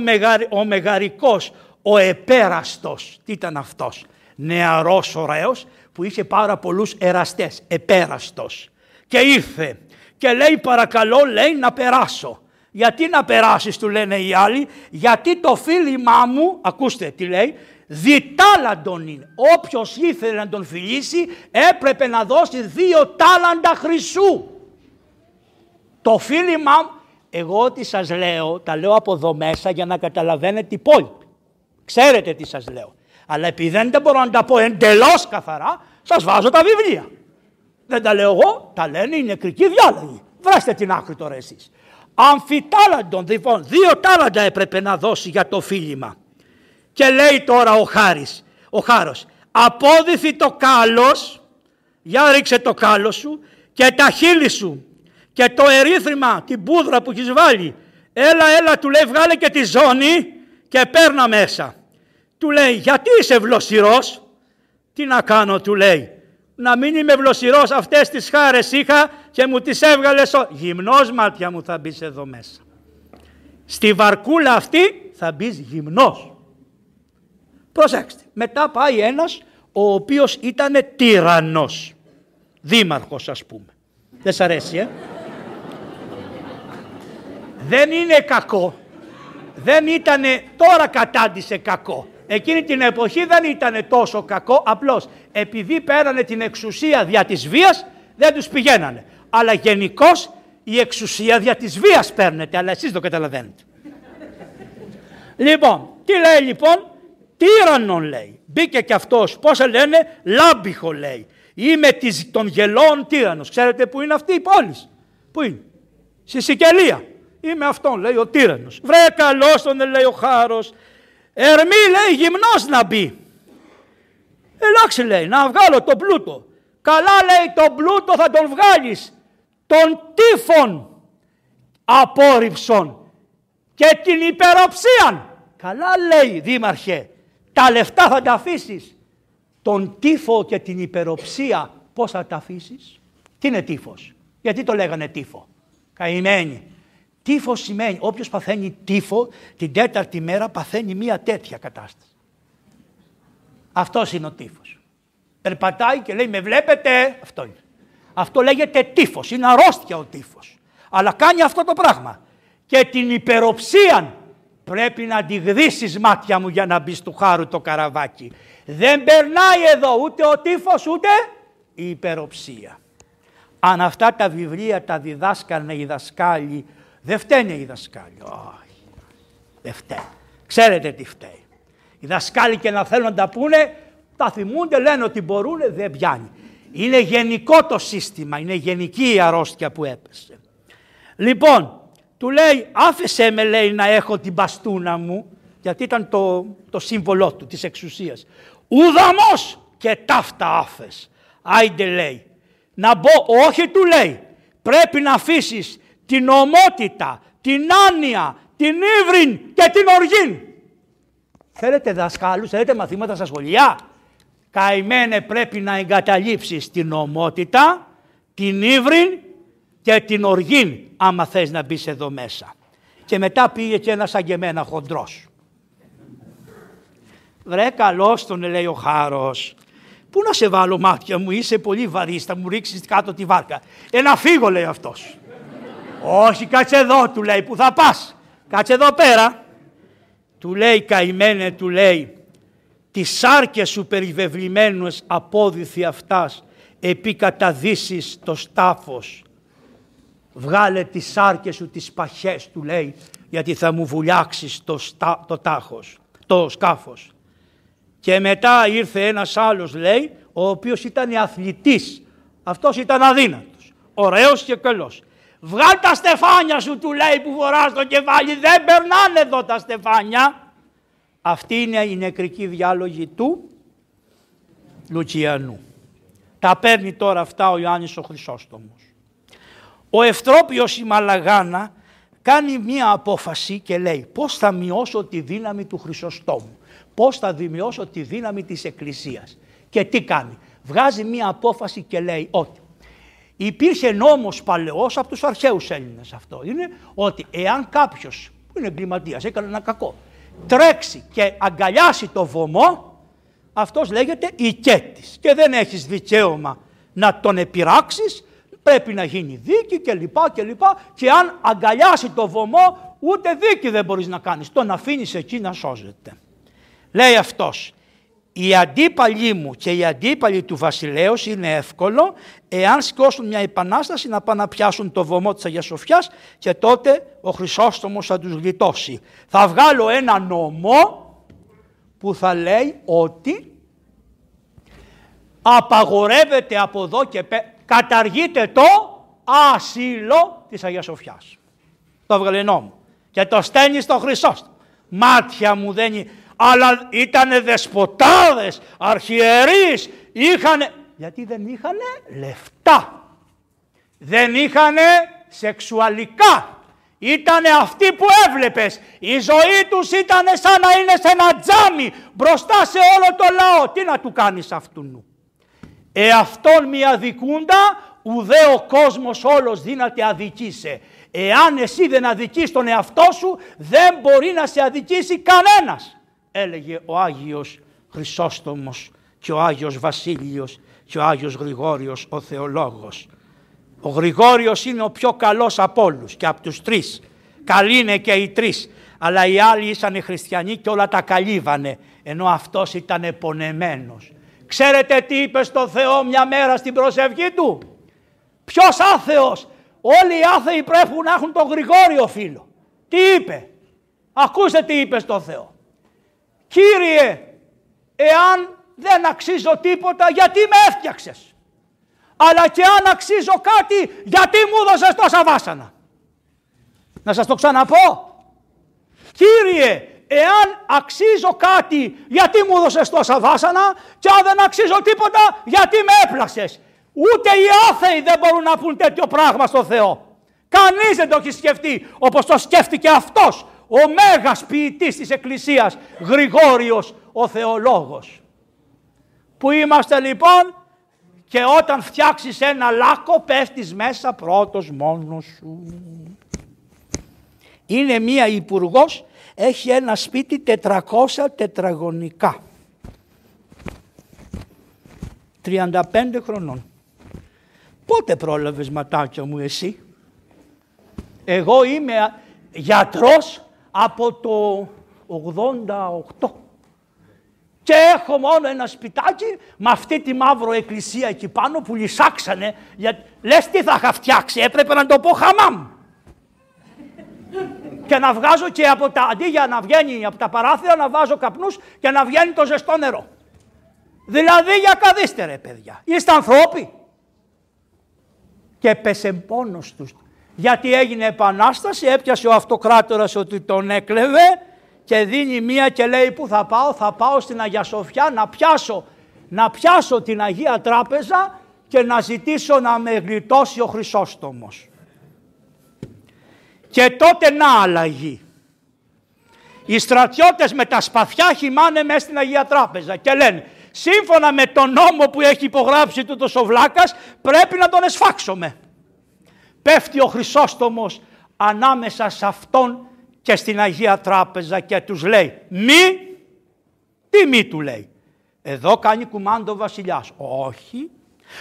ο μεγαρικός ο επέραστος. Τι ήταν αυτός; Νεαρός ωραίος που είχε πάρα πολλούς εραστές. Επέραστος. Και ήρθε και λέει παρακαλώ λέει να περάσω. Γιατί να περάσεις του λένε οι άλλοι. Γιατί το φίλημά μου, ακούστε τι λέει, διτάλαντον είναι. Όποιος ήθελε να τον φιλήσει έπρεπε να δώσει δύο τάλαντα χρυσού. Το φίλημά μου, εγώ ό,τι σας λέω, τα λέω από εδώ μέσα για να καταλαβαίνετε την πόλη. Ξέρετε τι σας λέω. Αλλά επειδή δεν μπορώ να τα πω εντελώς καθαρά, σας βάζω τα βιβλία. Δεν τα λέω εγώ, τα λένε οι νεκρικοί διάλογοι. Βράστε την άκρη τώρα εσείς. Αμφιτάλαντον, λοιπόν, δύο τάλαντα έπρεπε να δώσει για το φίλημα. Και λέει τώρα ο Χάρης, ο Χάρος, απόδειθη το κάλος, για ρίξε το κάλος σου και τα χείλη σου και το ερήθρημα, την πούδρα που έχεις βάλει. Έλα, έλα, του λέει βγάλε και τη ζώνη και παίρνα μέσα. Του λέει γιατί είσαι βλοσιρός. Τι να κάνω του λέει. Να μην είμαι βλοσιρός αυτές τις χάρες είχα και μου τις έβγαλες. Ο... Γυμνός μάτια μου θα μπεις εδώ μέσα. Στη βαρκούλα αυτή θα μπεις γυμνός. Προσέξτε. Μετά πάει ένας ο οποίος ήταν τύραννος. Δήμαρχος ας πούμε. Δεν σ' αρέσει ε; Δεν είναι κακό. Δεν ήτανε, τώρα κατάντησε κακό. Εκείνη την εποχή δεν ήταν τόσο κακό, απλώς επειδή πέρανε την εξουσία δια της βίας δεν τους πηγαίνανε. Αλλά γενικώς η εξουσία δια της βίας παίρνετε, αλλά εσείς το καταλαβαίνετε. λοιπόν, τι λέει λοιπόν, τύραννον λέει. Μπήκε και αυτός, πώς λένε, λάμπιχο λέει. Είμαι των γελών τύρανος. Ξέρετε που είναι αυτή η πόλη; Πού είναι; Στη Σικελία. Είμαι αυτόν λέει ο τύρανος. Βρε καλός τον λέει ο χάρος. Ερμή λέει γυμνός να μπει. Εντάξει λέει να βγάλω τον πλούτο. Καλά λέει τον πλούτο θα τον βγάλεις. Τον τύφων απόρριψον και την υπεροψίαν. Καλά λέει δήμαρχε. Τα λεφτά θα τα αφήσεις. Τον τύφο και την υπεροψία πώς θα τα αφήσεις; Τι είναι τύφος; Γιατί το λέγανε τύφο; Καημένη. Τύφο σημαίνει, όποιος παθαίνει τύφο, την τέταρτη μέρα παθαίνει μία τέτοια κατάσταση. Αυτός είναι ο τύφος. Περπατάει και λέει με βλέπετε, αυτό είναι. Αυτό λέγεται τύφος, είναι αρρώστια ο τύφος. Αλλά κάνει αυτό το πράγμα. Και την υπεροψία πρέπει να τη γδύσεις μάτια μου για να μπει του χάρου το καραβάκι. Δεν περνάει εδώ ούτε ο τύφος ούτε η υπεροψία. Αν αυτά τα βιβλία τα διδάσκανε οι δασκάλοι δεν φταίνε οι δασκάλοι. Όχι. Δεν φταίνε. Ξέρετε τι φταίει. Οι δασκάλοι και να θέλουν να τα πούνε, τα θυμούνται, λένε ότι μπορούν, δεν πιάνει. Είναι γενικό το σύστημα, είναι γενική η αρρώστια που έπεσε. Λοιπόν, του λέει, άφησε με λέει να έχω την μπαστούνα μου, γιατί ήταν το, το σύμβολό του, της εξουσίας. Ουδαμός και ταύτα άφες. Άιντε λέει. Να μπω, όχι του λέει, πρέπει να αφήσεις την ομότητα, την άνοια, την ύβριν και την οργήν. Θέλετε δασκάλους, θέλετε μαθήματα στα σχολεία; Καημένε πρέπει να εγκαταλείψεις την ομότητα, την ύβριν και την οργήν άμα θες να μπεις εδώ μέσα. Και μετά πήγε και ένας σαν και εμένα χοντρός. Βρε καλώς τον λέει ο Χάρος. Πού να σε βάλω μάτια μου, είσαι πολύ βαρύς, θα μου ρίξεις κάτω τη βάρκα. Ε, να φύγω λέει αυτός. Όχι, κάτσε εδώ, του λέει, που θα πας. Κάτσε εδώ πέρα. Του λέει, καημένε, του λέει, τις σάρκες σου περιβεβλημένους απόδειθη αυτάς, επί καταδύσεις το στάφος. Βγάλε τις σάρκες σου, τις παχές, του λέει, γιατί θα μου βουλιάξεις το, στα, το τάχος, το σκάφος. Και μετά ήρθε ένας άλλος λέει, ο οποίος ήταν αθλητής. Αυτός ήταν αδύνατος, ωραίος και καλός. Βγάλ τα στεφάνια σου του λέει που φοράς στο κεφάλι, δεν περνάνε εδώ τα στεφάνια. Αυτή είναι η νεκρική διάλογη του Λουτσιανού. Τα παίρνει τώρα αυτά ο Ιωάννης ο Χρυσόστομος. Ο Ευτρόπιος η Μαλαγάνα κάνει μία απόφαση και λέει πώς θα μειώσω τη δύναμη του Χρυσοστόμου πώς θα δημιώσω τη δύναμη της Εκκλησίας. Και τι κάνει. Βγάζει μία απόφαση και λέει ότι υπήρχε νόμος παλαιός από τους αρχαίους Έλληνες αυτό. Είναι ότι εάν κάποιος που είναι εγκληματίας, έκανε ένα κακό, τρέξει και αγκαλιάσει το βωμό, αυτός λέγεται οικέτης και δεν έχεις δικαίωμα να τον επιράξεις, πρέπει να γίνει δίκη και λοιπά και λοιπά και αν αγκαλιάσει το βωμό ούτε δίκη δεν μπορείς να κάνεις, τον αφήνεις εκεί να σώζεται. Λέει αυτός, οι αντίπαλοι μου και οι αντίπαλοι του βασιλέως είναι εύκολο εάν σηκώσουν μια επανάσταση να πάνε να πιάσουν το βωμό της Αγίας Σοφιάς και τότε ο Χρυσόστομος θα τους γλιτώσει. Θα βγάλω ένα νόμο που θα λέει ότι απαγορεύεται από εδώ και πέρα, καταργείται το άσυλο της Αγίας Σοφιάς. Το έβγαλε νόμο και το στέλνει στο Χρυσόστομο. Μάτια μου δεν είναι αλλά ήτανε δεσποτάδες, αρχιερείς, είχανε... Γιατί δεν είχανε λεφτά. Δεν είχανε σεξουαλικά. Ήτανε αυτοί που έβλεπες. Η ζωή τους ήταν σαν να είναι σε ένα τζάμι μπροστά σε όλο το λαό. Τι να του κάνεις αυτού. Εαυτόν μια δικούντα ουδέ ο κόσμος όλος δύναται αδικήσε. Εάν εσύ δεν αδικείς τον εαυτό σου δεν μπορεί να σε αδικήσει κανένας έλεγε ο Άγιος Χρυσόστομος και ο Άγιος Βασίλειος και ο Άγιος Γρηγόριος ο Θεολόγος. Ο Γρηγόριος είναι ο πιο καλός από όλους και από τους τρεις. Καλοί είναι και οι τρεις. Αλλά οι άλλοι ήσαν χριστιανοί και όλα τα καλύβανε. Ενώ αυτός ήταν πονεμένος. Ξέρετε τι είπε στο Θεό μια μέρα στην προσευχή του; Ποιος άθεος; Όλοι οι άθεοι πρέπει να έχουν τον Γρηγόριο φίλο. Τι είπε; Ακούστε τι είπε στο Θεό. Κύριε, εάν δεν αξίζω τίποτα, γιατί με έφτιαξες; Αλλά και αν αξίζω κάτι, γιατί μου έδωσες τόσα βάσανα; Να σας το ξαναπώ. Κύριε, εάν αξίζω κάτι, γιατί μου έδωσες τόσα βάσανα; Και αν δεν αξίζω τίποτα, γιατί με έπλασες; Ούτε οι άθεοι δεν μπορούν να πούν τέτοιο πράγμα στο Θεό. Κανείς δεν το έχει σκεφτεί όπως το σκέφτηκε αυτός ο μέγας ποιητής της Εκκλησίας, Γρηγόριος ο Θεολόγος. Που είμαστε λοιπόν και όταν φτιάξεις ένα λάκκο πέφτεις μέσα πρώτος μόνος σου. Είναι μία υπουργός, έχει ένα σπίτι 400 τετραγωνικά. 35 χρονών. Πότε πρόλαβες ματάκια μου εσύ; Εγώ είμαι γιατρός από το 88. Και έχω μόνο ένα σπιτάκι με αυτή τη μαύρο εκκλησία εκεί πάνω που λυσάξανε. Για... Λες τι θα είχα φτιάξει, έπρεπε να το πω χαμάμ. και να βγάζω και από τα, αντί για να βγαίνει από τα παράθυρα να βάζω καπνούς και να βγαίνει το ζεστό νερό. Δηλαδή για καθίστε ρε παιδιά. Είστε ανθρώποι. Και πέσε πόνος τους γιατί έγινε επανάσταση, έπιασε ο αυτοκράτορας ότι τον έκλεβε και δίνει μία και λέει που θα πάω, θα πάω στην Αγία Σοφιά να πιάσω, να πιάσω την Αγία Τράπεζα και να ζητήσω να με γλιτώσει ο Χρυσόστομος. Και τότε να αλλαγή. Οι στρατιώτες με τα σπαθιά χυμάνε μέσα στην Αγία Τράπεζα και λένε σύμφωνα με τον νόμο που έχει υπογράψει τούτος ο Βλάκας πρέπει να τον εσφάξουμε. Πέφτει ο Χρυσόστομος ανάμεσα σε αυτόν και στην Αγία Τράπεζα και τους λέει μη, τι μη του λέει. Εδώ κάνει κουμάντο ο βασιλιάς. Όχι.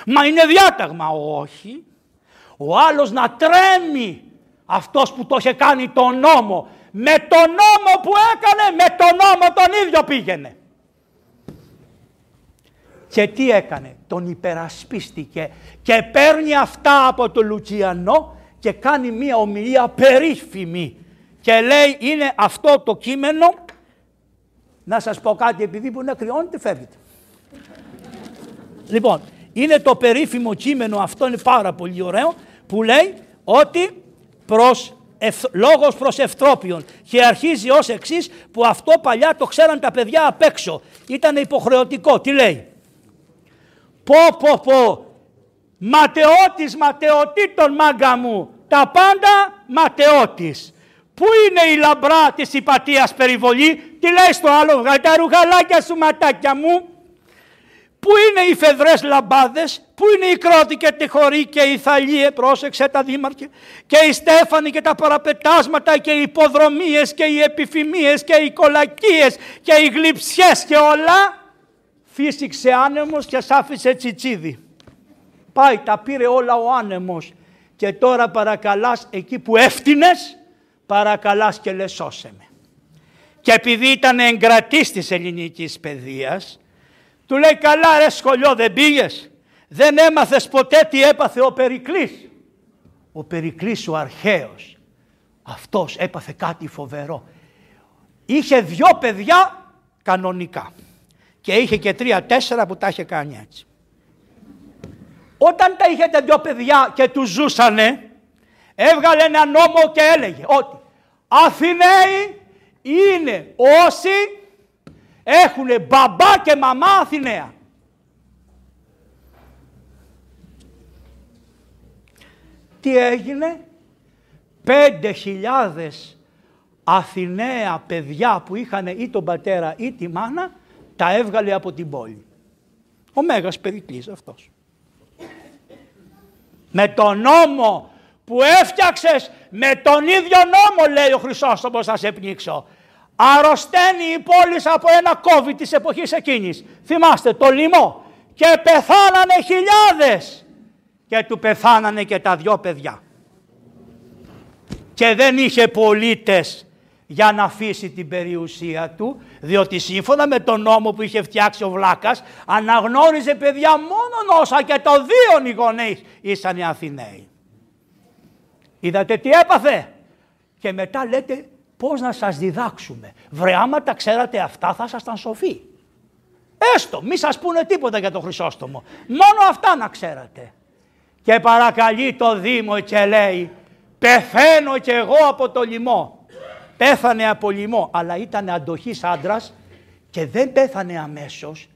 Μα είναι διάταγμα. Όχι. Ο άλλος να τρέμει αυτός που το είχε κάνει τον νόμο. Με τον νόμο που έκανε, με τον νόμο τον ίδιο πήγαινε. Και τι έκανε, τον υπερασπίστηκε και παίρνει αυτά από τον Λουτσιανό και κάνει μία ομιλία περίφημη και λέει είναι αυτό το κείμενο να σας πω κάτι επειδή που να κρυώνετε φεύγετε. λοιπόν, είναι το περίφημο κείμενο αυτό είναι πάρα πολύ ωραίο που λέει ότι προς λόγος προς ευθρόπιον και αρχίζει ως εξής που αυτό παλιά το ξέραν τα παιδιά απ' έξω. Ήταν υποχρεωτικό. Τι λέει; Πω πω πω ματαιώτης ματαιωτήτων μάγκα μου τα πάντα ματαιώτης. Πού είναι η λαμπρά της υπατίας περιβολή, τι λέει στο άλλο, τα ρουχαλάκια σου ματάκια μου. Πού είναι οι φεδρές λαμπάδες, πού είναι η Κρότη και τη Χωρή και η Θαλίε, πρόσεξε τα δήμαρχε, και η Στέφανη και τα παραπετάσματα και οι υποδρομίες και οι επιφημίες και οι κολακίες και οι γλυψιές και όλα. Φύσηξε άνεμος και σ' άφησε τσιτσίδι. Πάει, τα πήρε όλα ο άνεμος και τώρα παρακαλάς εκεί που έφτινες, παρακαλάς και λες σώσε με. Και επειδή ήταν εγκρατής της ελληνικής παιδείας, του λέει καλά ρε σχολείο δεν πήγες. Δεν έμαθες ποτέ τι έπαθε ο Περικλής. Ο Περικλής ο αρχαίος. Αυτός έπαθε κάτι φοβερό. Είχε δυο παιδιά κανονικά. Και είχε και τρία-τέσσερα που τα είχε κάνει έτσι. Όταν τα είχε τα δυο παιδιά και τους ζούσανε, έβγαλε ένα νόμο και έλεγε ότι Αθηναίοι είναι όσοι έχουν μπαμπά και μαμά Αθηναία. Τι έγινε, πέντε χιλιάδες Αθηναία παιδιά που είχαν ή τον πατέρα ή τη μάνα, τα έβγαλε από την πόλη. Ο Μέγας Περικλής αυτός. Με τον νόμο που έφτιαξες, με τον ίδιο νόμο λέει ο Χρυσόστομος θα σε πνίξω. Αρρωσταίνει η πόλη από ένα κόβι της εποχής εκείνης. Θυμάστε το λοιμό. Και πεθάνανε χιλιάδες. Και του πεθάνανε και τα δυο παιδιά. Και δεν είχε πολίτες για να αφήσει την περιουσία του, διότι σύμφωνα με τον νόμο που είχε φτιάξει ο Βλάκας, αναγνώριζε παιδιά μόνο όσα και το δύο οι γονείς ήσαν οι Αθηναίοι. Είδατε τι έπαθε; Και μετά λέτε πώς να σας διδάξουμε; Βρε άμα τα ξέρατε αυτά θα ήσασταν σοφοί. Έστω, μη σας πούνε τίποτα για το Χρυσόστομο. Μόνο αυτά να ξέρατε. Και παρακαλεί το Δήμο και λέει πεθαίνω κι εγώ από το λοιμό. Πέθανε από λοιμό, αλλά ήταν αντοχής άντρας και δεν πέθανε αμέσως.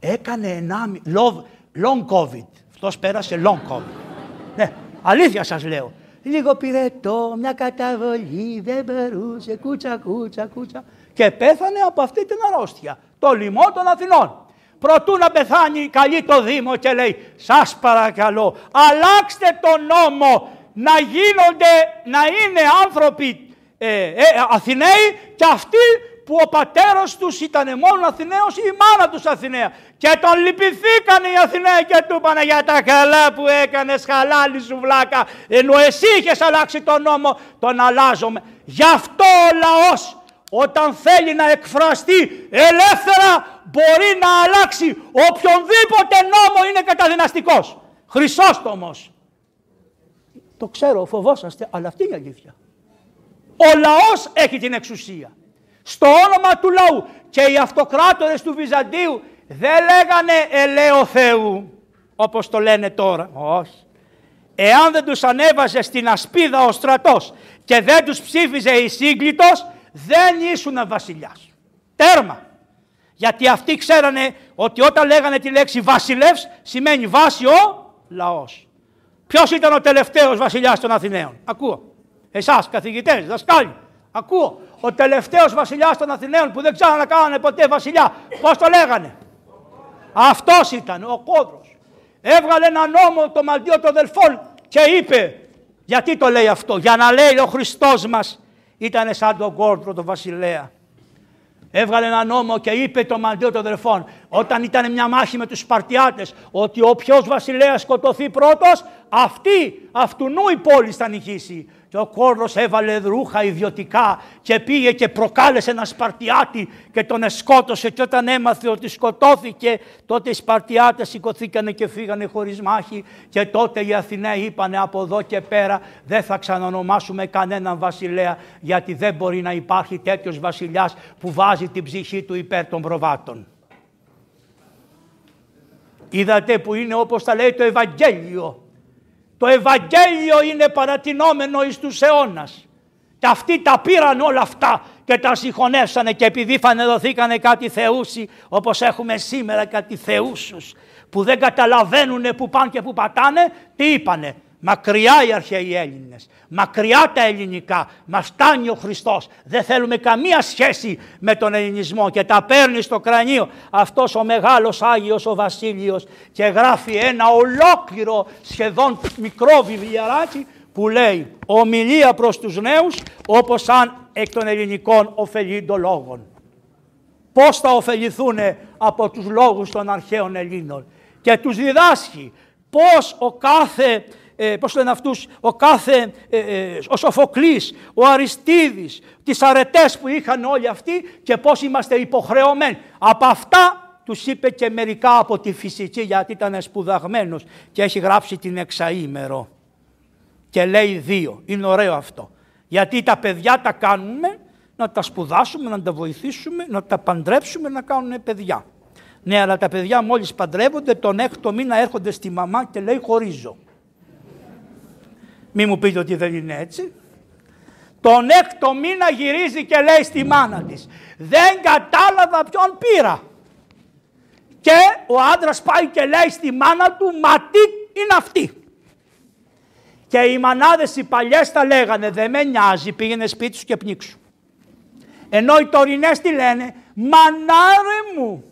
Έκανε ένα long covid. Αυτός πέρασε long covid. Ναι, αλήθεια σας λέω λίγο πυρετό, μια καταβολή, δεν περούσε, κούτσα, κούτσα, κούτσα. Και πέθανε από αυτή την αρρώστια, το λοιμό των Αθηνών. Προτού να πεθάνει καλεί το Δήμο και λέει σας παρακαλώ αλλάξτε τον νόμο να γίνονται, να είναι άνθρωποι ε, ε, Αθηναίοι και αυτοί που ο πατέρας τους ήταν μόνος Αθηναίος ή η μάνα τους Αθηναία. Και τον λυπηθήκαν οι Αθηναίοι και του είπαν για τα καλά που έκανες χαλάλη σου βλάκα. Ενώ εσύ είχες αλλάξει τον νόμο, τον αλλάζομαι. Γι' αυτό ο λαός όταν θέλει να εκφραστεί ελεύθερα μπορεί να αλλάξει οποιονδήποτε νόμο είναι καταδυναστικός. Χρυσόστομος. Το ξέρω, φοβόσαστε, αλλά αυτή είναι η αλήθεια. Ο λαός έχει την εξουσία στο όνομα του λαού. Και οι αυτοκράτορες του Βυζαντίου δεν λέγανε ελαίο Θεού, όπως το λένε τώρα. Όχι. Εάν δεν τους ανέβαζε στην ασπίδα ο στρατός και δεν τους ψήφιζε η σύγκλιτος, δεν ήσουν βασιλιάς. Τέρμα. Γιατί αυτοί ξέρανε ότι όταν λέγανε τη λέξη βασιλεύς σημαίνει βάση ο λαός. Ποιος ήταν ο τελευταίος βασιλιάς των Αθηναίων; Ακούω. Εσάς καθηγητές, δασκάλοι. Ακούω. Ο τελευταίος βασιλιάς των Αθηναίων που δεν ξέραν να κάνανε ποτέ βασιλιά. Πώς το λέγανε; Αυτός ήταν ο κόδρος. Έβγαλε ένα νόμο το μαντίο των δελφών και είπε, γιατί το λέει αυτό, για να λέει ο Χριστός μας ήταν σαν τον κόρδρο τον βασιλέα. Έβγαλε ένα νόμο και είπε το μαντίο των αδερφών όταν ήταν μια μάχη με τους Σπαρτιάτες ότι όποιος βασιλέας σκοτωθεί πρώτος αυτή, αυτού νου η πόλη θα νικήσει. Και ο κόρδος έβαλε ρούχα ιδιωτικά και πήγε και προκάλεσε ένα Σπαρτιάτη και τον εσκότωσε. Και όταν έμαθε ότι σκοτώθηκε τότε οι Σπαρτιάτες σηκωθήκανε και φύγανε χωρίς μάχη. Και τότε οι Αθηναίοι είπανε από εδώ και πέρα δεν θα ξανανομάσουμε κανέναν βασιλέα γιατί δεν μπορεί να υπάρχει τέτοιος βασιλιάς που βάζει την ψυχή του υπέρ των προβάτων. Είδατε που είναι όπως τα λέει το Ευαγγέλιο το Ευαγγέλιο είναι παρατηνόμενο εις τους αιώνας. Και αυτοί τα πήραν όλα αυτά και τα συγχωνεύσανε και επειδή φανεδοθήκανε κάτι θεούσι όπως έχουμε σήμερα κάτι θεούσους που δεν καταλαβαίνουν που πάνε και που πατάνε, τι είπανε. Μακριά οι αρχαίοι Έλληνες, μακριά τα ελληνικά, μας φτάνει ο Χριστός. Δεν θέλουμε καμία σχέση με τον ελληνισμό και τα παίρνει στο κρανίο αυτός ο μεγάλος Άγιος ο Βασίλειος και γράφει ένα ολόκληρο σχεδόν μικρό βιβλιαράκι που λέει ομιλία προς τους νέους όπως αν εκ των ελληνικών ωφελείται λόγων. Πώς θα ωφεληθούν από τους λόγους των αρχαίων Ελλήνων και τους διδάσκει πώς ο κάθε ε, πώς λένε αυτούς, ο κάθε, ε, ε, ο Σοφοκλής, ο Αριστίδης, τις αρετές που είχαν όλοι αυτοί και πώς είμαστε υποχρεωμένοι. Από αυτά τους είπε και μερικά από τη φυσική γιατί ήταν σπουδαγμένος και έχει γράψει την εξαήμερο. Και λέει δύο. Είναι ωραίο αυτό. Γιατί τα παιδιά τα κάνουμε να τα σπουδάσουμε, να τα βοηθήσουμε, να τα παντρέψουμε, να κάνουν παιδιά. Ναι, αλλά τα παιδιά μόλις παντρεύονται, τον έκτο μήνα έρχονται στη μαμά και λέει χωρίζω. Μη μου πείτε ότι δεν είναι έτσι. Τον έκτο μήνα γυρίζει και λέει στη μάνα της δεν κατάλαβα ποιον πήρα. Και ο άντρας πάει και λέει στη μάνα του μα τι είναι αυτή. Και οι μανάδες οι παλιές τα λέγανε δεν με νοιάζει πήγαινε σπίτι σου και πνίξου. Ενώ οι τωρινές τι λένε μανάρε μου.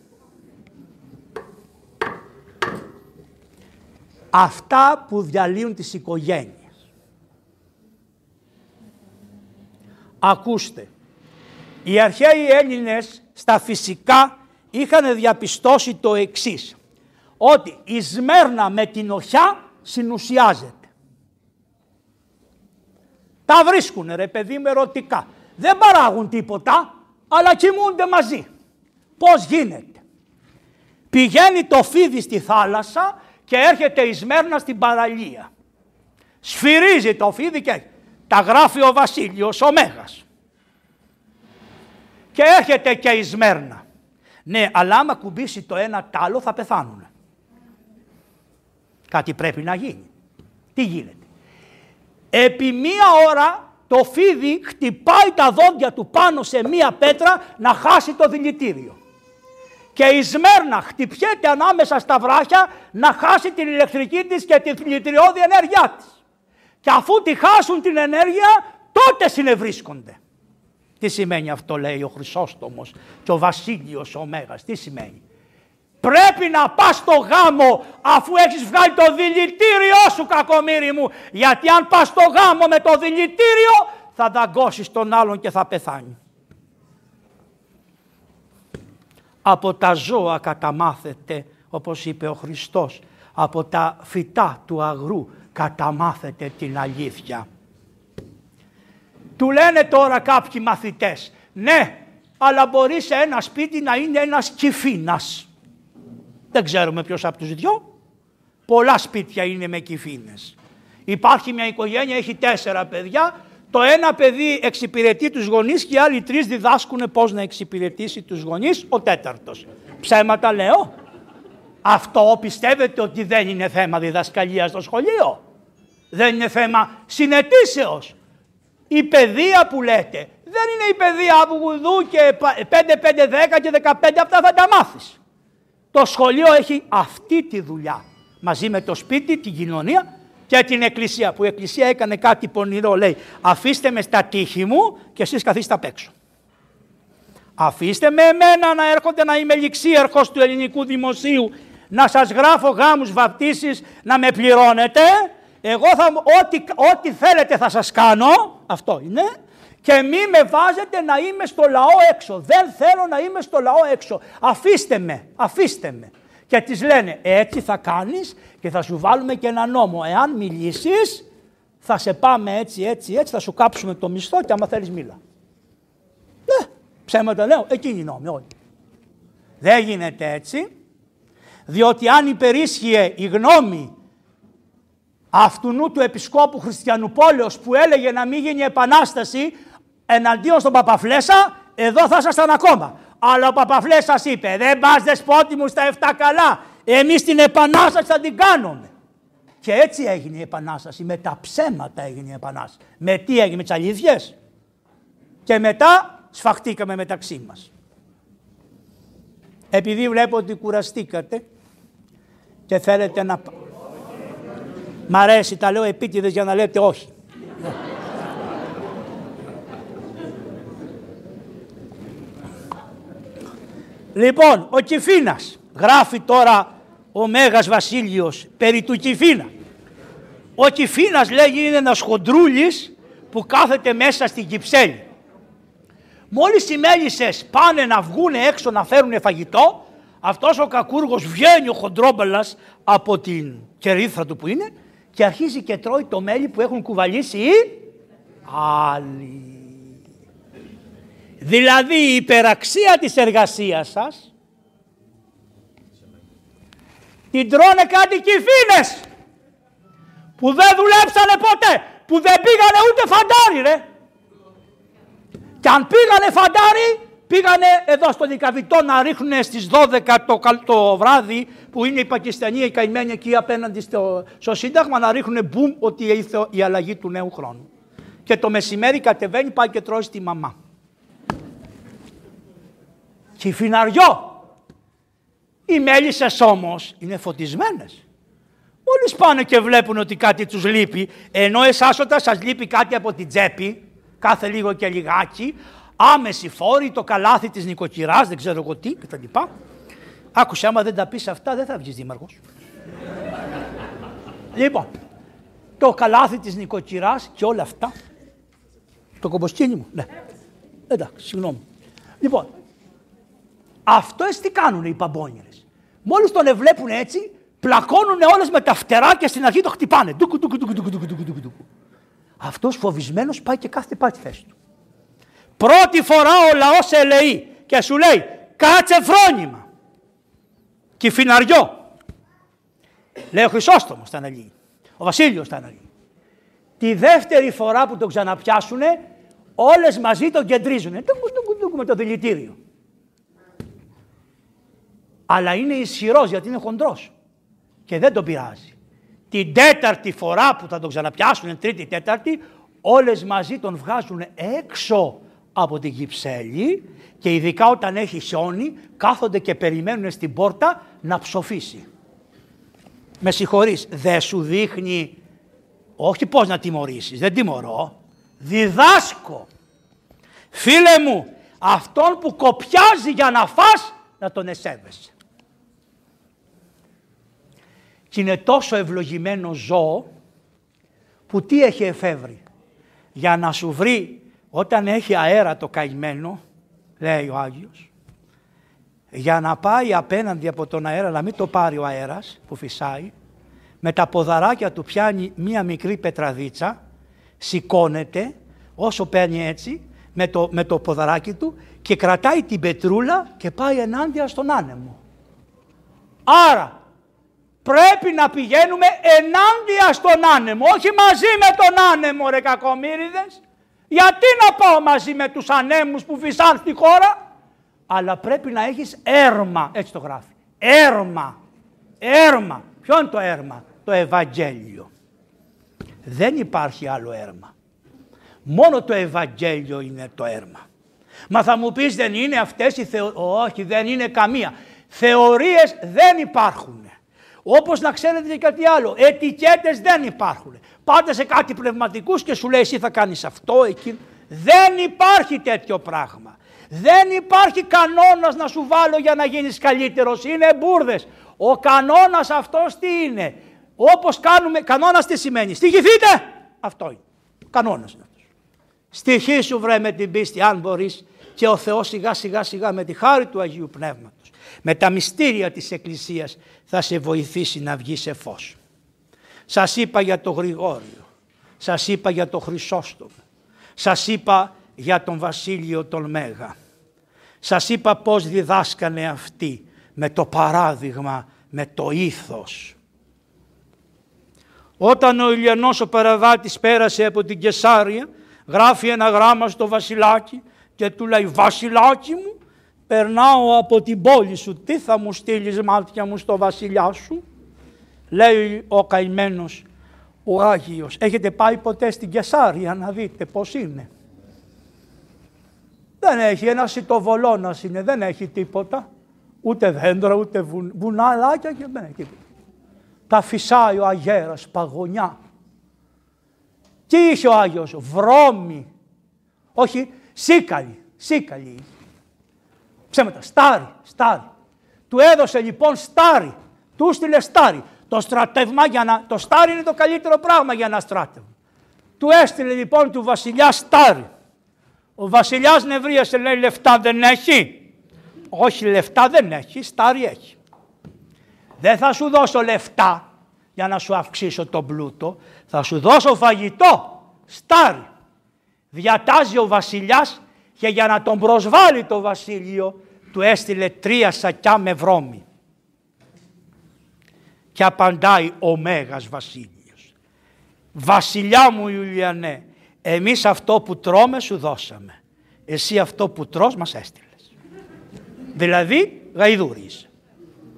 Αυτά που διαλύουν τις οικογένειες. Ακούστε, οι αρχαίοι Έλληνες στα φυσικά είχαν διαπιστώσει το εξής, ότι η Σμέρνα με την οχιά συνουσιάζεται. Τα βρίσκουν ρε παιδί με ερωτικά. Δεν παράγουν τίποτα, αλλά κοιμούνται μαζί. Πώς γίνεται; Πηγαίνει το φίδι στη θάλασσα και έρχεται η Σμέρνα στην παραλία. Σφυρίζει το φίδι και τα γράφει ο Βασίλειος ο Μέγας. Και έρχεται και η Σμέρνα. Ναι, αλλά άμα κουμπίσει το ένα τ' άλλο θα πεθάνουν. Κάτι πρέπει να γίνει. Τι γίνεται. Επί μία ώρα το φίδι χτυπάει τα δόντια του πάνω σε μία πέτρα να χάσει το δηλητήριο. Και η Σμέρνα χτυπιέται ανάμεσα στα βράχια να χάσει την ηλεκτρική της και την δηλητηριώδη ενέργειά της. Και αφού τη χάσουν την ενέργεια, τότε συνευρίσκονται. Τι σημαίνει αυτό λέει ο Χρυσόστομος και ο Βασίλειος ο Μέγας. Τι σημαίνει; Πρέπει να πας στο γάμο αφού έχεις βγάλει το δηλητήριό σου κακομύρι μου. Γιατί αν πας στο γάμο με το δηλητήριο θα δαγκώσεις τον άλλον και θα πεθάνει. Από τα ζώα καταμάθετε όπως είπε ο Χριστός. Από τα φυτά του αγρού καταμάθετε την αλήθεια. Του λένε τώρα κάποιοι μαθητές, ναι, αλλά μπορεί σε ένα σπίτι να είναι ένας κυφίνας. Δεν ξέρουμε ποιος από τους δυο. Πολλά σπίτια είναι με κυφίνες. Υπάρχει μια οικογένεια, έχει τέσσερα παιδιά. Το ένα παιδί εξυπηρετεί τους γονείς και οι άλλοι τρεις διδάσκουν πώς να εξυπηρετήσει τους γονείς ο τέταρτος. Ψέματα λέω. Αυτό πιστεύετε ότι δεν είναι θέμα διδασκαλίας στο σχολείο; Δεν είναι θέμα συνετήσεως; Η παιδεία που λέτε δεν είναι η παιδεία που γουδού και 5, 5, 10 και 15 αυτά θα τα μάθεις. Το σχολείο έχει αυτή τη δουλειά μαζί με το σπίτι, την κοινωνία και την εκκλησία που η εκκλησία έκανε κάτι πονηρό λέει αφήστε με στα τείχη μου και εσείς καθίστε απ' έξω. Αφήστε με εμένα να έρχονται να είμαι ληξίαρχος του ελληνικού δημοσίου, να σας γράφω γάμους, βαπτίσεις, να με πληρώνετε. Εγώ θα, ό,τι, ό,τι θέλετε θα σας κάνω, αυτό είναι, και μη με βάζετε να είμαι στο λαό έξω. Δεν θέλω να είμαι στο λαό έξω. Αφήστε με, αφήστε με. Και τις λένε έτσι θα κάνεις και θα σου βάλουμε και ένα νόμο. Εάν μιλήσεις θα σε πάμε έτσι, έτσι, έτσι, θα σου κάψουμε το μισθό και άμα θέλεις μίλα. Ναι, ψέματα λέω, εκείνη η νόμη όλοι. Δεν γίνεται έτσι, διότι αν υπερίσχυε η γνώμη αυτού του επισκόπου Χριστιανουπόλεως που έλεγε να μην γίνει επανάσταση εναντίον στον Παπαφλέσα, εδώ θα ήσασταν ακόμα. Αλλά ο Παπαφλέσας είπε, δεν πας δεσπότη μου στα 7 καλά, εμείς την επανάσταση θα την κάνουμε. Και έτσι έγινε η επανάσταση, με τα ψέματα έγινε η επανάσταση. Με τι έγινε, με τις αλήθειες. Και μετά σφαχτήκαμε μεταξύ μας. Επειδή βλέπω ότι κουραστήκατε και θέλετε να... Μ' αρέσει, τα λέω επίτηδες για να λέτε όχι. λοιπόν, ο Κιφίνας γράφει τώρα ο Μέγας Βασίλειος περί του Κιφίνα. Ο Κιφίνας λέγει είναι ένας χοντρούλης που κάθεται μέσα στην Κυψέλη. Μόλις οι μέλισσες πάνε να βγουν έξω να φέρουν φαγητό, αυτός ο κακούργος βγαίνει ο χοντρόμπαλας από την κερίθρα του που είναι και αρχίζει και τρώει το μέλι που έχουν κουβαλήσει οι άλλοι. Δηλαδή η υπεραξία της εργασίας σας την τρώνε κάτι κυφίνες που δεν δουλέψανε ποτέ, που δεν πήγανε ούτε φαντάρι ρε. Και αν πήγανε φαντάρι, πήγανε εδώ στο Νικαβιτό να ρίχνουν στις 12 το, το βράδυ που είναι η Πακιστανοί οι καημένοι εκεί απέναντι στο, στο Σύνταγμα να ρίχνουν μπουμ ότι ήρθε η αλλαγή του νέου χρόνου. Και το μεσημέρι κατεβαίνει πάει και τρώει στη μαμά. Κυφιναριό. Οι μέλισσες όμως είναι φωτισμένες. Μόλις πάνε και βλέπουν ότι κάτι τους λείπει, ενώ εσάς όταν σας λείπει κάτι από την τσέπη, κάθε λίγο και λιγάκι, άμεση φόρη, το καλάθι της νοικοκυράς, δεν ξέρω εγώ τι κτλ. Άκουσε, άμα δεν τα πεις αυτά δεν θα βγεις δήμαρχος. λοιπόν, το καλάθι της νοικοκυράς και όλα αυτά. Το κομποσκίνη μου, ναι. Εντάξει, συγγνώμη. Λοιπόν, αυτό τι κάνουν οι παμπόνιρες. Μόλις τον βλέπουν έτσι, πλακώνουν όλες με τα φτερά και στην αρχή το χτυπάνε. Αυτός φοβισμένος πάει και κάθεται πάει τη θέση του. Πρώτη φορά ο λαός ελεεί και σου λέει κάτσε φρόνημα. Κυφιναριό. Λέει ο Χρυσόστομος στα αναλύει. Ο Βασίλειος στα αναλύει. Τη δεύτερη φορά που τον ξαναπιάσουνε όλες μαζί τον κεντρίζουνε. με το δηλητήριο. Αλλά είναι ισχυρός γιατί είναι χοντρός και δεν τον πειράζει. Την τέταρτη φορά που θα τον ξαναπιάσουν, τρίτη, τέταρτη, όλες μαζί τον βγάζουν έξω από την Κυψέλη και ειδικά όταν έχει σιόνι κάθονται και περιμένουν στην πόρτα να ψοφήσει. Με συγχωρείς, δεν σου δείχνει, όχι πώς να τιμωρήσεις, δεν τιμωρώ, διδάσκω. Φίλε μου, αυτόν που κοπιάζει για να φας, να τον εσέβεσαι και είναι τόσο ευλογημένο ζώο που τι έχει εφεύρει. Για να σου βρει όταν έχει αέρα το καημένο, λέει ο Άγιος, για να πάει απέναντι από τον αέρα, να μην το πάρει ο αέρας που φυσάει, με τα ποδαράκια του πιάνει μία μικρή πετραδίτσα, σηκώνεται όσο παίρνει έτσι, με το, με το ποδαράκι του και κρατάει την πετρούλα και πάει ενάντια στον άνεμο. Άρα πρέπει να πηγαίνουμε ενάντια στον άνεμο, όχι μαζί με τον άνεμο ρε κακομύριδες. Γιατί να πάω μαζί με τους ανέμους που φυσάν στη χώρα; Αλλά πρέπει να έχεις έρμα, έτσι το γράφει. Έρμα, έρμα. Ποιο είναι το έρμα, το Ευαγγέλιο. Δεν υπάρχει άλλο έρμα. Μόνο το Ευαγγέλιο είναι το έρμα. Μα θα μου πεις δεν είναι αυτές οι θεω... Όχι, δεν είναι καμία. Θεωρίες δεν υπάρχουν. Όπως να ξέρετε και κάτι άλλο, ετικέτες δεν υπάρχουν. Πάτε σε κάτι πνευματικούς και σου λέει εσύ θα κάνεις αυτό, εκείνο. Δεν υπάρχει τέτοιο πράγμα. Δεν υπάρχει κανόνας να σου βάλω για να γίνεις καλύτερος. Είναι μπουρδες. Ο κανόνας αυτός τι είναι; Όπως κάνουμε, κανόνας τι σημαίνει; Στοιχηθείτε. Αυτό είναι. Κανόνας είναι αυτός. Στοιχήσου βρε με την πίστη αν μπορείς και ο Θεός σιγά σιγά σιγά με τη χάρη του Αγίου Πνεύματος με τα μυστήρια της Εκκλησίας θα σε βοηθήσει να βγει σε φως. Σας είπα για το Γρηγόριο, σας είπα για το Χρυσόστομο, σας είπα για τον Βασίλειο τον Μέγα. Σας είπα πώς διδάσκανε αυτοί με το παράδειγμα, με το ήθος. Όταν ο Ηλιανός ο Παραβάτης πέρασε από την Κεσάρια, γράφει ένα γράμμα στο βασιλάκι και του λέει «Βασιλάκι μου, περνάω από την πόλη σου, τι θα μου στείλεις μάτια μου στο βασιλιά σου» λέει ο καημένος ο Άγιος. Έχετε πάει ποτέ στην Κεσάρια να δείτε πώς είναι. Δεν έχει ένα σιτοβολώνας είναι, δεν έχει τίποτα. Ούτε δέντρα, ούτε βουν, βουναλάκια και δεν έχει τίποτα. Τα φυσάει ο αγέρας, παγωνιά. Τι είχε ο Άγιος, βρώμη. Όχι, σίκαλη, σίκαλη. Ψέματα, στάρι, στάρι. Του έδωσε λοιπόν στάρι, του στείλε στάρι. Το στρατεύμα για να... Το στάρι είναι το καλύτερο πράγμα για ένα στράτευμα. Του έστειλε λοιπόν του βασιλιά στάρι. Ο βασιλιάς νευρίασε λέει λεφτά δεν έχει. Όχι λεφτά δεν έχει, στάρι έχει. Δεν θα σου δώσω λεφτά για να σου αυξήσω τον πλούτο. Θα σου δώσω φαγητό, στάρι. Διατάζει ο βασιλιάς και για να τον προσβάλλει το βασίλειο του έστειλε τρία σακιά με βρώμη και απαντάει ο Μέγας Βασίλειος. Βασιλιά μου Ιουλιανέ, εμείς αυτό που τρώμε σου δώσαμε. Εσύ αυτό που τρως μας έστειλες. δηλαδή γαϊδούρι είσαι.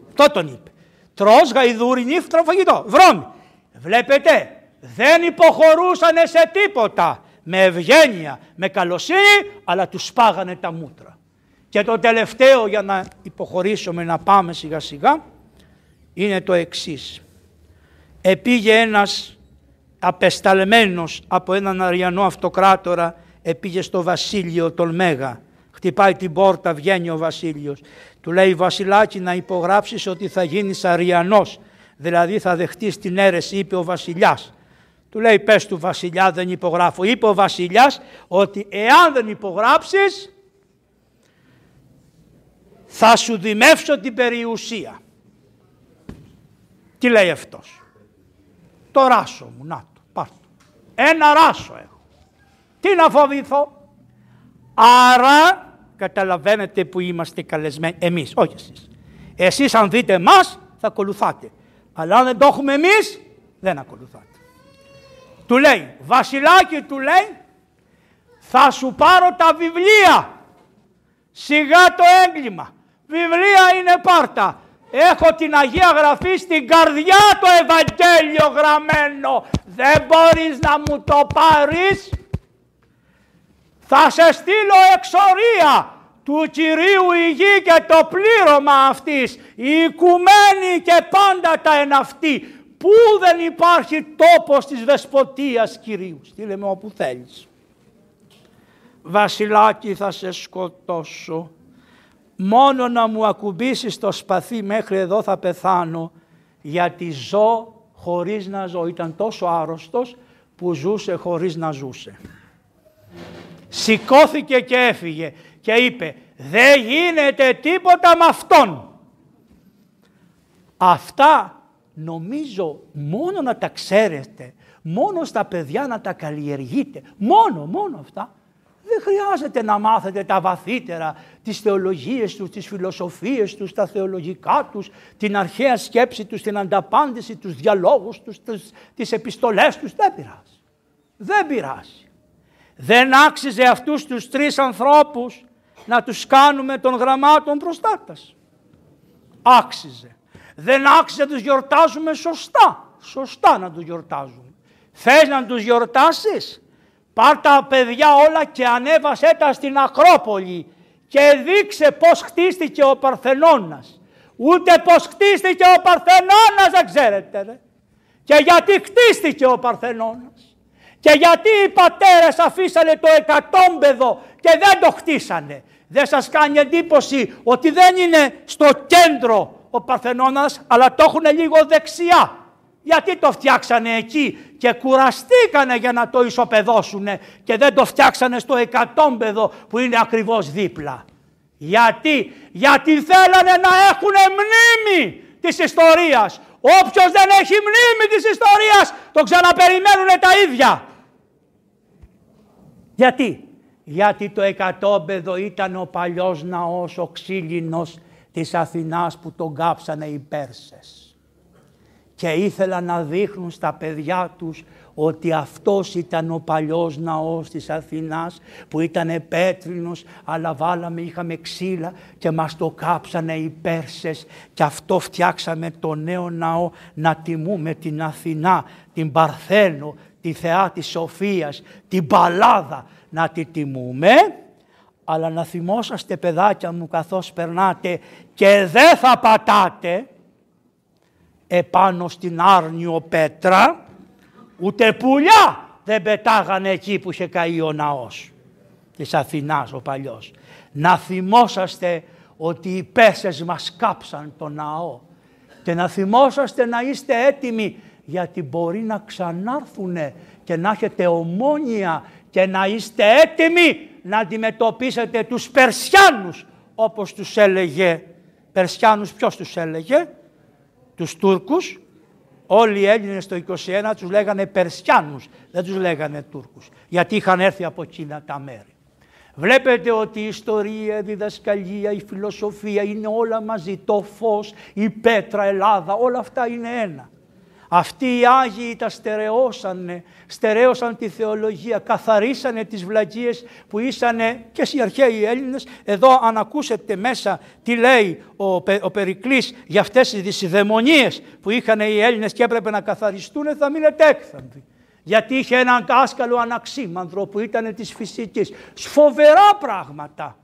Αυτό τον είπε. Τρως γαϊδούρι νύφτρο φαγητό. Βρώμη. Βλέπετε δεν υποχωρούσανε σε τίποτα. Με ευγένεια, με καλοσύνη, αλλά τους σπάγανε τα μούτρα. Και το τελευταίο για να υποχωρήσουμε να πάμε σιγά σιγά είναι το εξής. Επήγε ένας απεσταλμένος από έναν Αριανό αυτοκράτορα, επήγε στο βασίλειο τον Μέγα. Χτυπάει την πόρτα, βγαίνει ο βασίλειος. Του λέει βασιλάκι να υπογράψεις ότι θα γίνεις Αριανός, δηλαδή θα δεχτείς την αίρεση, είπε ο βασιλιάς. Του λέει πες του βασιλιά δεν υπογράφω. Είπε ο βασιλιάς ότι εάν δεν υπογράψεις θα σου δημεύσω την περιουσία. Τι λέει αυτός. Το ράσο μου, να το, πάρ το. Ένα ράσο έχω. Τι να φοβηθώ. Άρα καταλαβαίνετε που είμαστε καλεσμένοι εμείς, όχι εσείς. Εσείς αν δείτε μας θα ακολουθάτε. Αλλά αν δεν το έχουμε εμείς δεν ακολουθάτε. Του λέει, βασιλάκι του λέει, θα σου πάρω τα βιβλία. Σιγά το έγκλημα. Βιβλία είναι πάρτα. Έχω την Αγία Γραφή στην καρδιά το Ευαγγέλιο γραμμένο. Δεν μπορείς να μου το πάρεις. Θα σε στείλω εξορία του Κυρίου η γη και το πλήρωμα αυτής. Η οικουμένη και πάντα τα εναυτή. Πού δεν υπάρχει τόπος της δεσποτείας Κυρίου; Στείλε με όπου θέλεις. Βασιλάκι θα σε σκοτώσω μόνο να μου ακουμπήσεις το σπαθί μέχρι εδώ θα πεθάνω γιατί ζω χωρίς να ζω. Ήταν τόσο άρρωστος που ζούσε χωρίς να ζούσε. Σηκώθηκε και έφυγε και είπε δεν γίνεται τίποτα με αυτόν. Αυτά νομίζω μόνο να τα ξέρετε, μόνο στα παιδιά να τα καλλιεργείτε, μόνο, μόνο αυτά δεν χρειάζεται να μάθετε τα βαθύτερα, τις θεολογίες τους, τις φιλοσοφίες τους, τα θεολογικά τους, την αρχαία σκέψη τους, την ανταπάντηση, τους διαλόγους τους, τις, τις επιστολές τους. Δεν πειράζει. Δεν πειράζει. Δεν άξιζε αυτούς τους τρεις ανθρώπους να τους κάνουμε των γραμμάτων προστάτας. Άξιζε. Δεν άξιζε να τους γιορτάζουμε σωστά. Σωστά να τους γιορτάζουμε. Θες να τους γιορτάσεις; Πάρ τα παιδιά όλα και ανέβασέ τα στην Ακρόπολη και δείξε πώς χτίστηκε ο Παρθενώνας. Ούτε πώς χτίστηκε ο Παρθενώνας δεν ξέρετε. Ρε. Και γιατί χτίστηκε ο Παρθενώνας. Και γιατί οι πατέρες αφήσανε το εκατόμπεδο και δεν το χτίσανε. Δεν σας κάνει εντύπωση ότι δεν είναι στο κέντρο ο Παρθενώνας, αλλά το έχουν λίγο δεξιά. Γιατί το φτιάξανε εκεί και κουραστήκανε για να το ισοπεδώσουνε και δεν το φτιάξανε στο εκατόμπεδο που είναι ακριβώς δίπλα. Γιατί, γιατί θέλανε να έχουν μνήμη της ιστορίας. Όποιος δεν έχει μνήμη της ιστορίας, το ξαναπεριμένουν τα ίδια. Γιατί, γιατί το εκατόμπεδο ήταν ο παλιός ναός, ο ξύλινος της Αθηνάς που τον κάψανε οι Πέρσες. Και ήθελαν να δείχνουν στα παιδιά τους ότι αυτός ήταν ο παλιός ναός της Αθηνάς που ήταν πέτρινος αλλά βάλαμε, είχαμε ξύλα και μας το κάψανε οι Πέρσες. Και αυτό φτιάξαμε το νέο ναό να τιμούμε την Αθηνά, την Παρθένο, τη Θεά της Σοφίας, την Παλάδα να τη τιμούμε αλλά να θυμόσαστε παιδάκια μου καθώς περνάτε και δεν θα πατάτε επάνω στην άρνιο πέτρα, ούτε πουλιά δεν πετάγανε εκεί που είχε καεί ο ναός της Αθηνάς ο παλιός. Να θυμόσαστε ότι οι πέσες μας κάψαν το ναό και να θυμόσαστε να είστε έτοιμοι γιατί μπορεί να ξανάρθουν και να έχετε ομόνια και να είστε έτοιμοι να αντιμετωπίσετε τους Περσιάνους όπως τους έλεγε. Περσιάνους ποιος τους έλεγε, τους Τούρκους, όλοι οι Έλληνες το 21 τους λέγανε Περσιάνους, δεν τους λέγανε Τούρκους, γιατί είχαν έρθει από εκείνα τα μέρη. Βλέπετε ότι η ιστορία, η διδασκαλία, η φιλοσοφία είναι όλα μαζί, το φως, η πέτρα, Ελλάδα, όλα αυτά είναι ένα. Αυτοί οι Άγιοι τα στερεώσανε, στερέωσαν τη θεολογία, καθαρίσανε τις βλαγίες που ήσανε και οι αρχαίοι Έλληνες. Εδώ αν ακούσετε μέσα τι λέει ο, ο Περικλής για αυτές τις δαιμονίες που είχαν οι Έλληνες και έπρεπε να καθαριστούν θα μείνετε έκθαμβοι. Γιατί είχε έναν κάσκαλο αναξίμανδρο που ήταν της φυσικής. Σφοβερά πράγματα.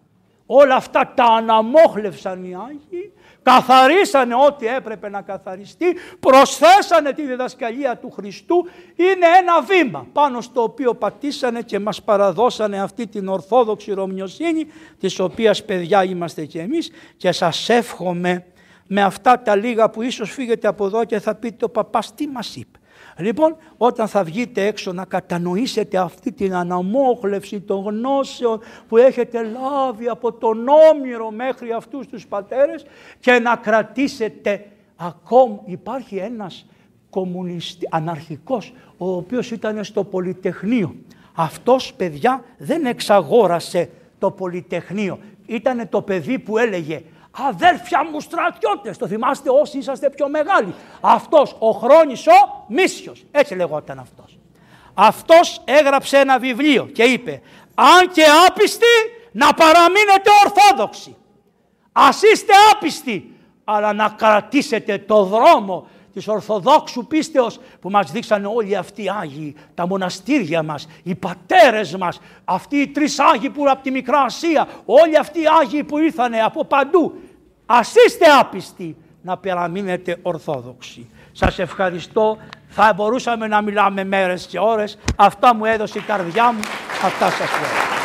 Όλα αυτά τα αναμόχλευσαν οι Άγιοι καθαρίσανε ό,τι έπρεπε να καθαριστεί, προσθέσανε τη διδασκαλία του Χριστού, είναι ένα βήμα πάνω στο οποίο πατήσανε και μας παραδώσανε αυτή την ορθόδοξη ρωμιοσύνη, της οποίας παιδιά είμαστε και εμείς και σας εύχομαι με αυτά τα λίγα που ίσως φύγετε από εδώ και θα πείτε ο παπάς τι μας είπε. Λοιπόν, όταν θα βγείτε έξω να κατανοήσετε αυτή την αναμόχλευση των γνώσεων που έχετε λάβει από τον Όμηρο μέχρι αυτούς τους πατέρες και να κρατήσετε ακόμα, υπάρχει ένας κομμουνιστή, αναρχικός, ο οποίος ήταν στο Πολυτεχνείο. Αυτός, παιδιά, δεν εξαγόρασε το Πολυτεχνείο. Ήταν το παιδί που έλεγε Αδέρφια μου στρατιώτες, το θυμάστε όσοι είσαστε πιο μεγάλοι. Αυτός ο χρόνης ο Μίσιος, έτσι λεγόταν αυτός. Αυτός έγραψε ένα βιβλίο και είπε αν και άπιστοι να παραμείνετε ορθόδοξοι. Ας είστε άπιστοι, αλλά να κρατήσετε το δρόμο της Ορθοδόξου πίστεως που μας δείξανε όλοι αυτοί οι Άγιοι, τα μοναστήρια μας, οι πατέρες μας, αυτοί οι τρεις Άγιοι που από τη Μικρά Ασία, όλοι αυτοί οι Άγιοι που ήρθανε από παντού. Ας είστε άπιστοι να παραμείνετε Ορθόδοξοι. Σας ευχαριστώ. Θα μπορούσαμε να μιλάμε μέρες και ώρες. Αυτά μου έδωσε η καρδιά μου. Αυτά σας λέω.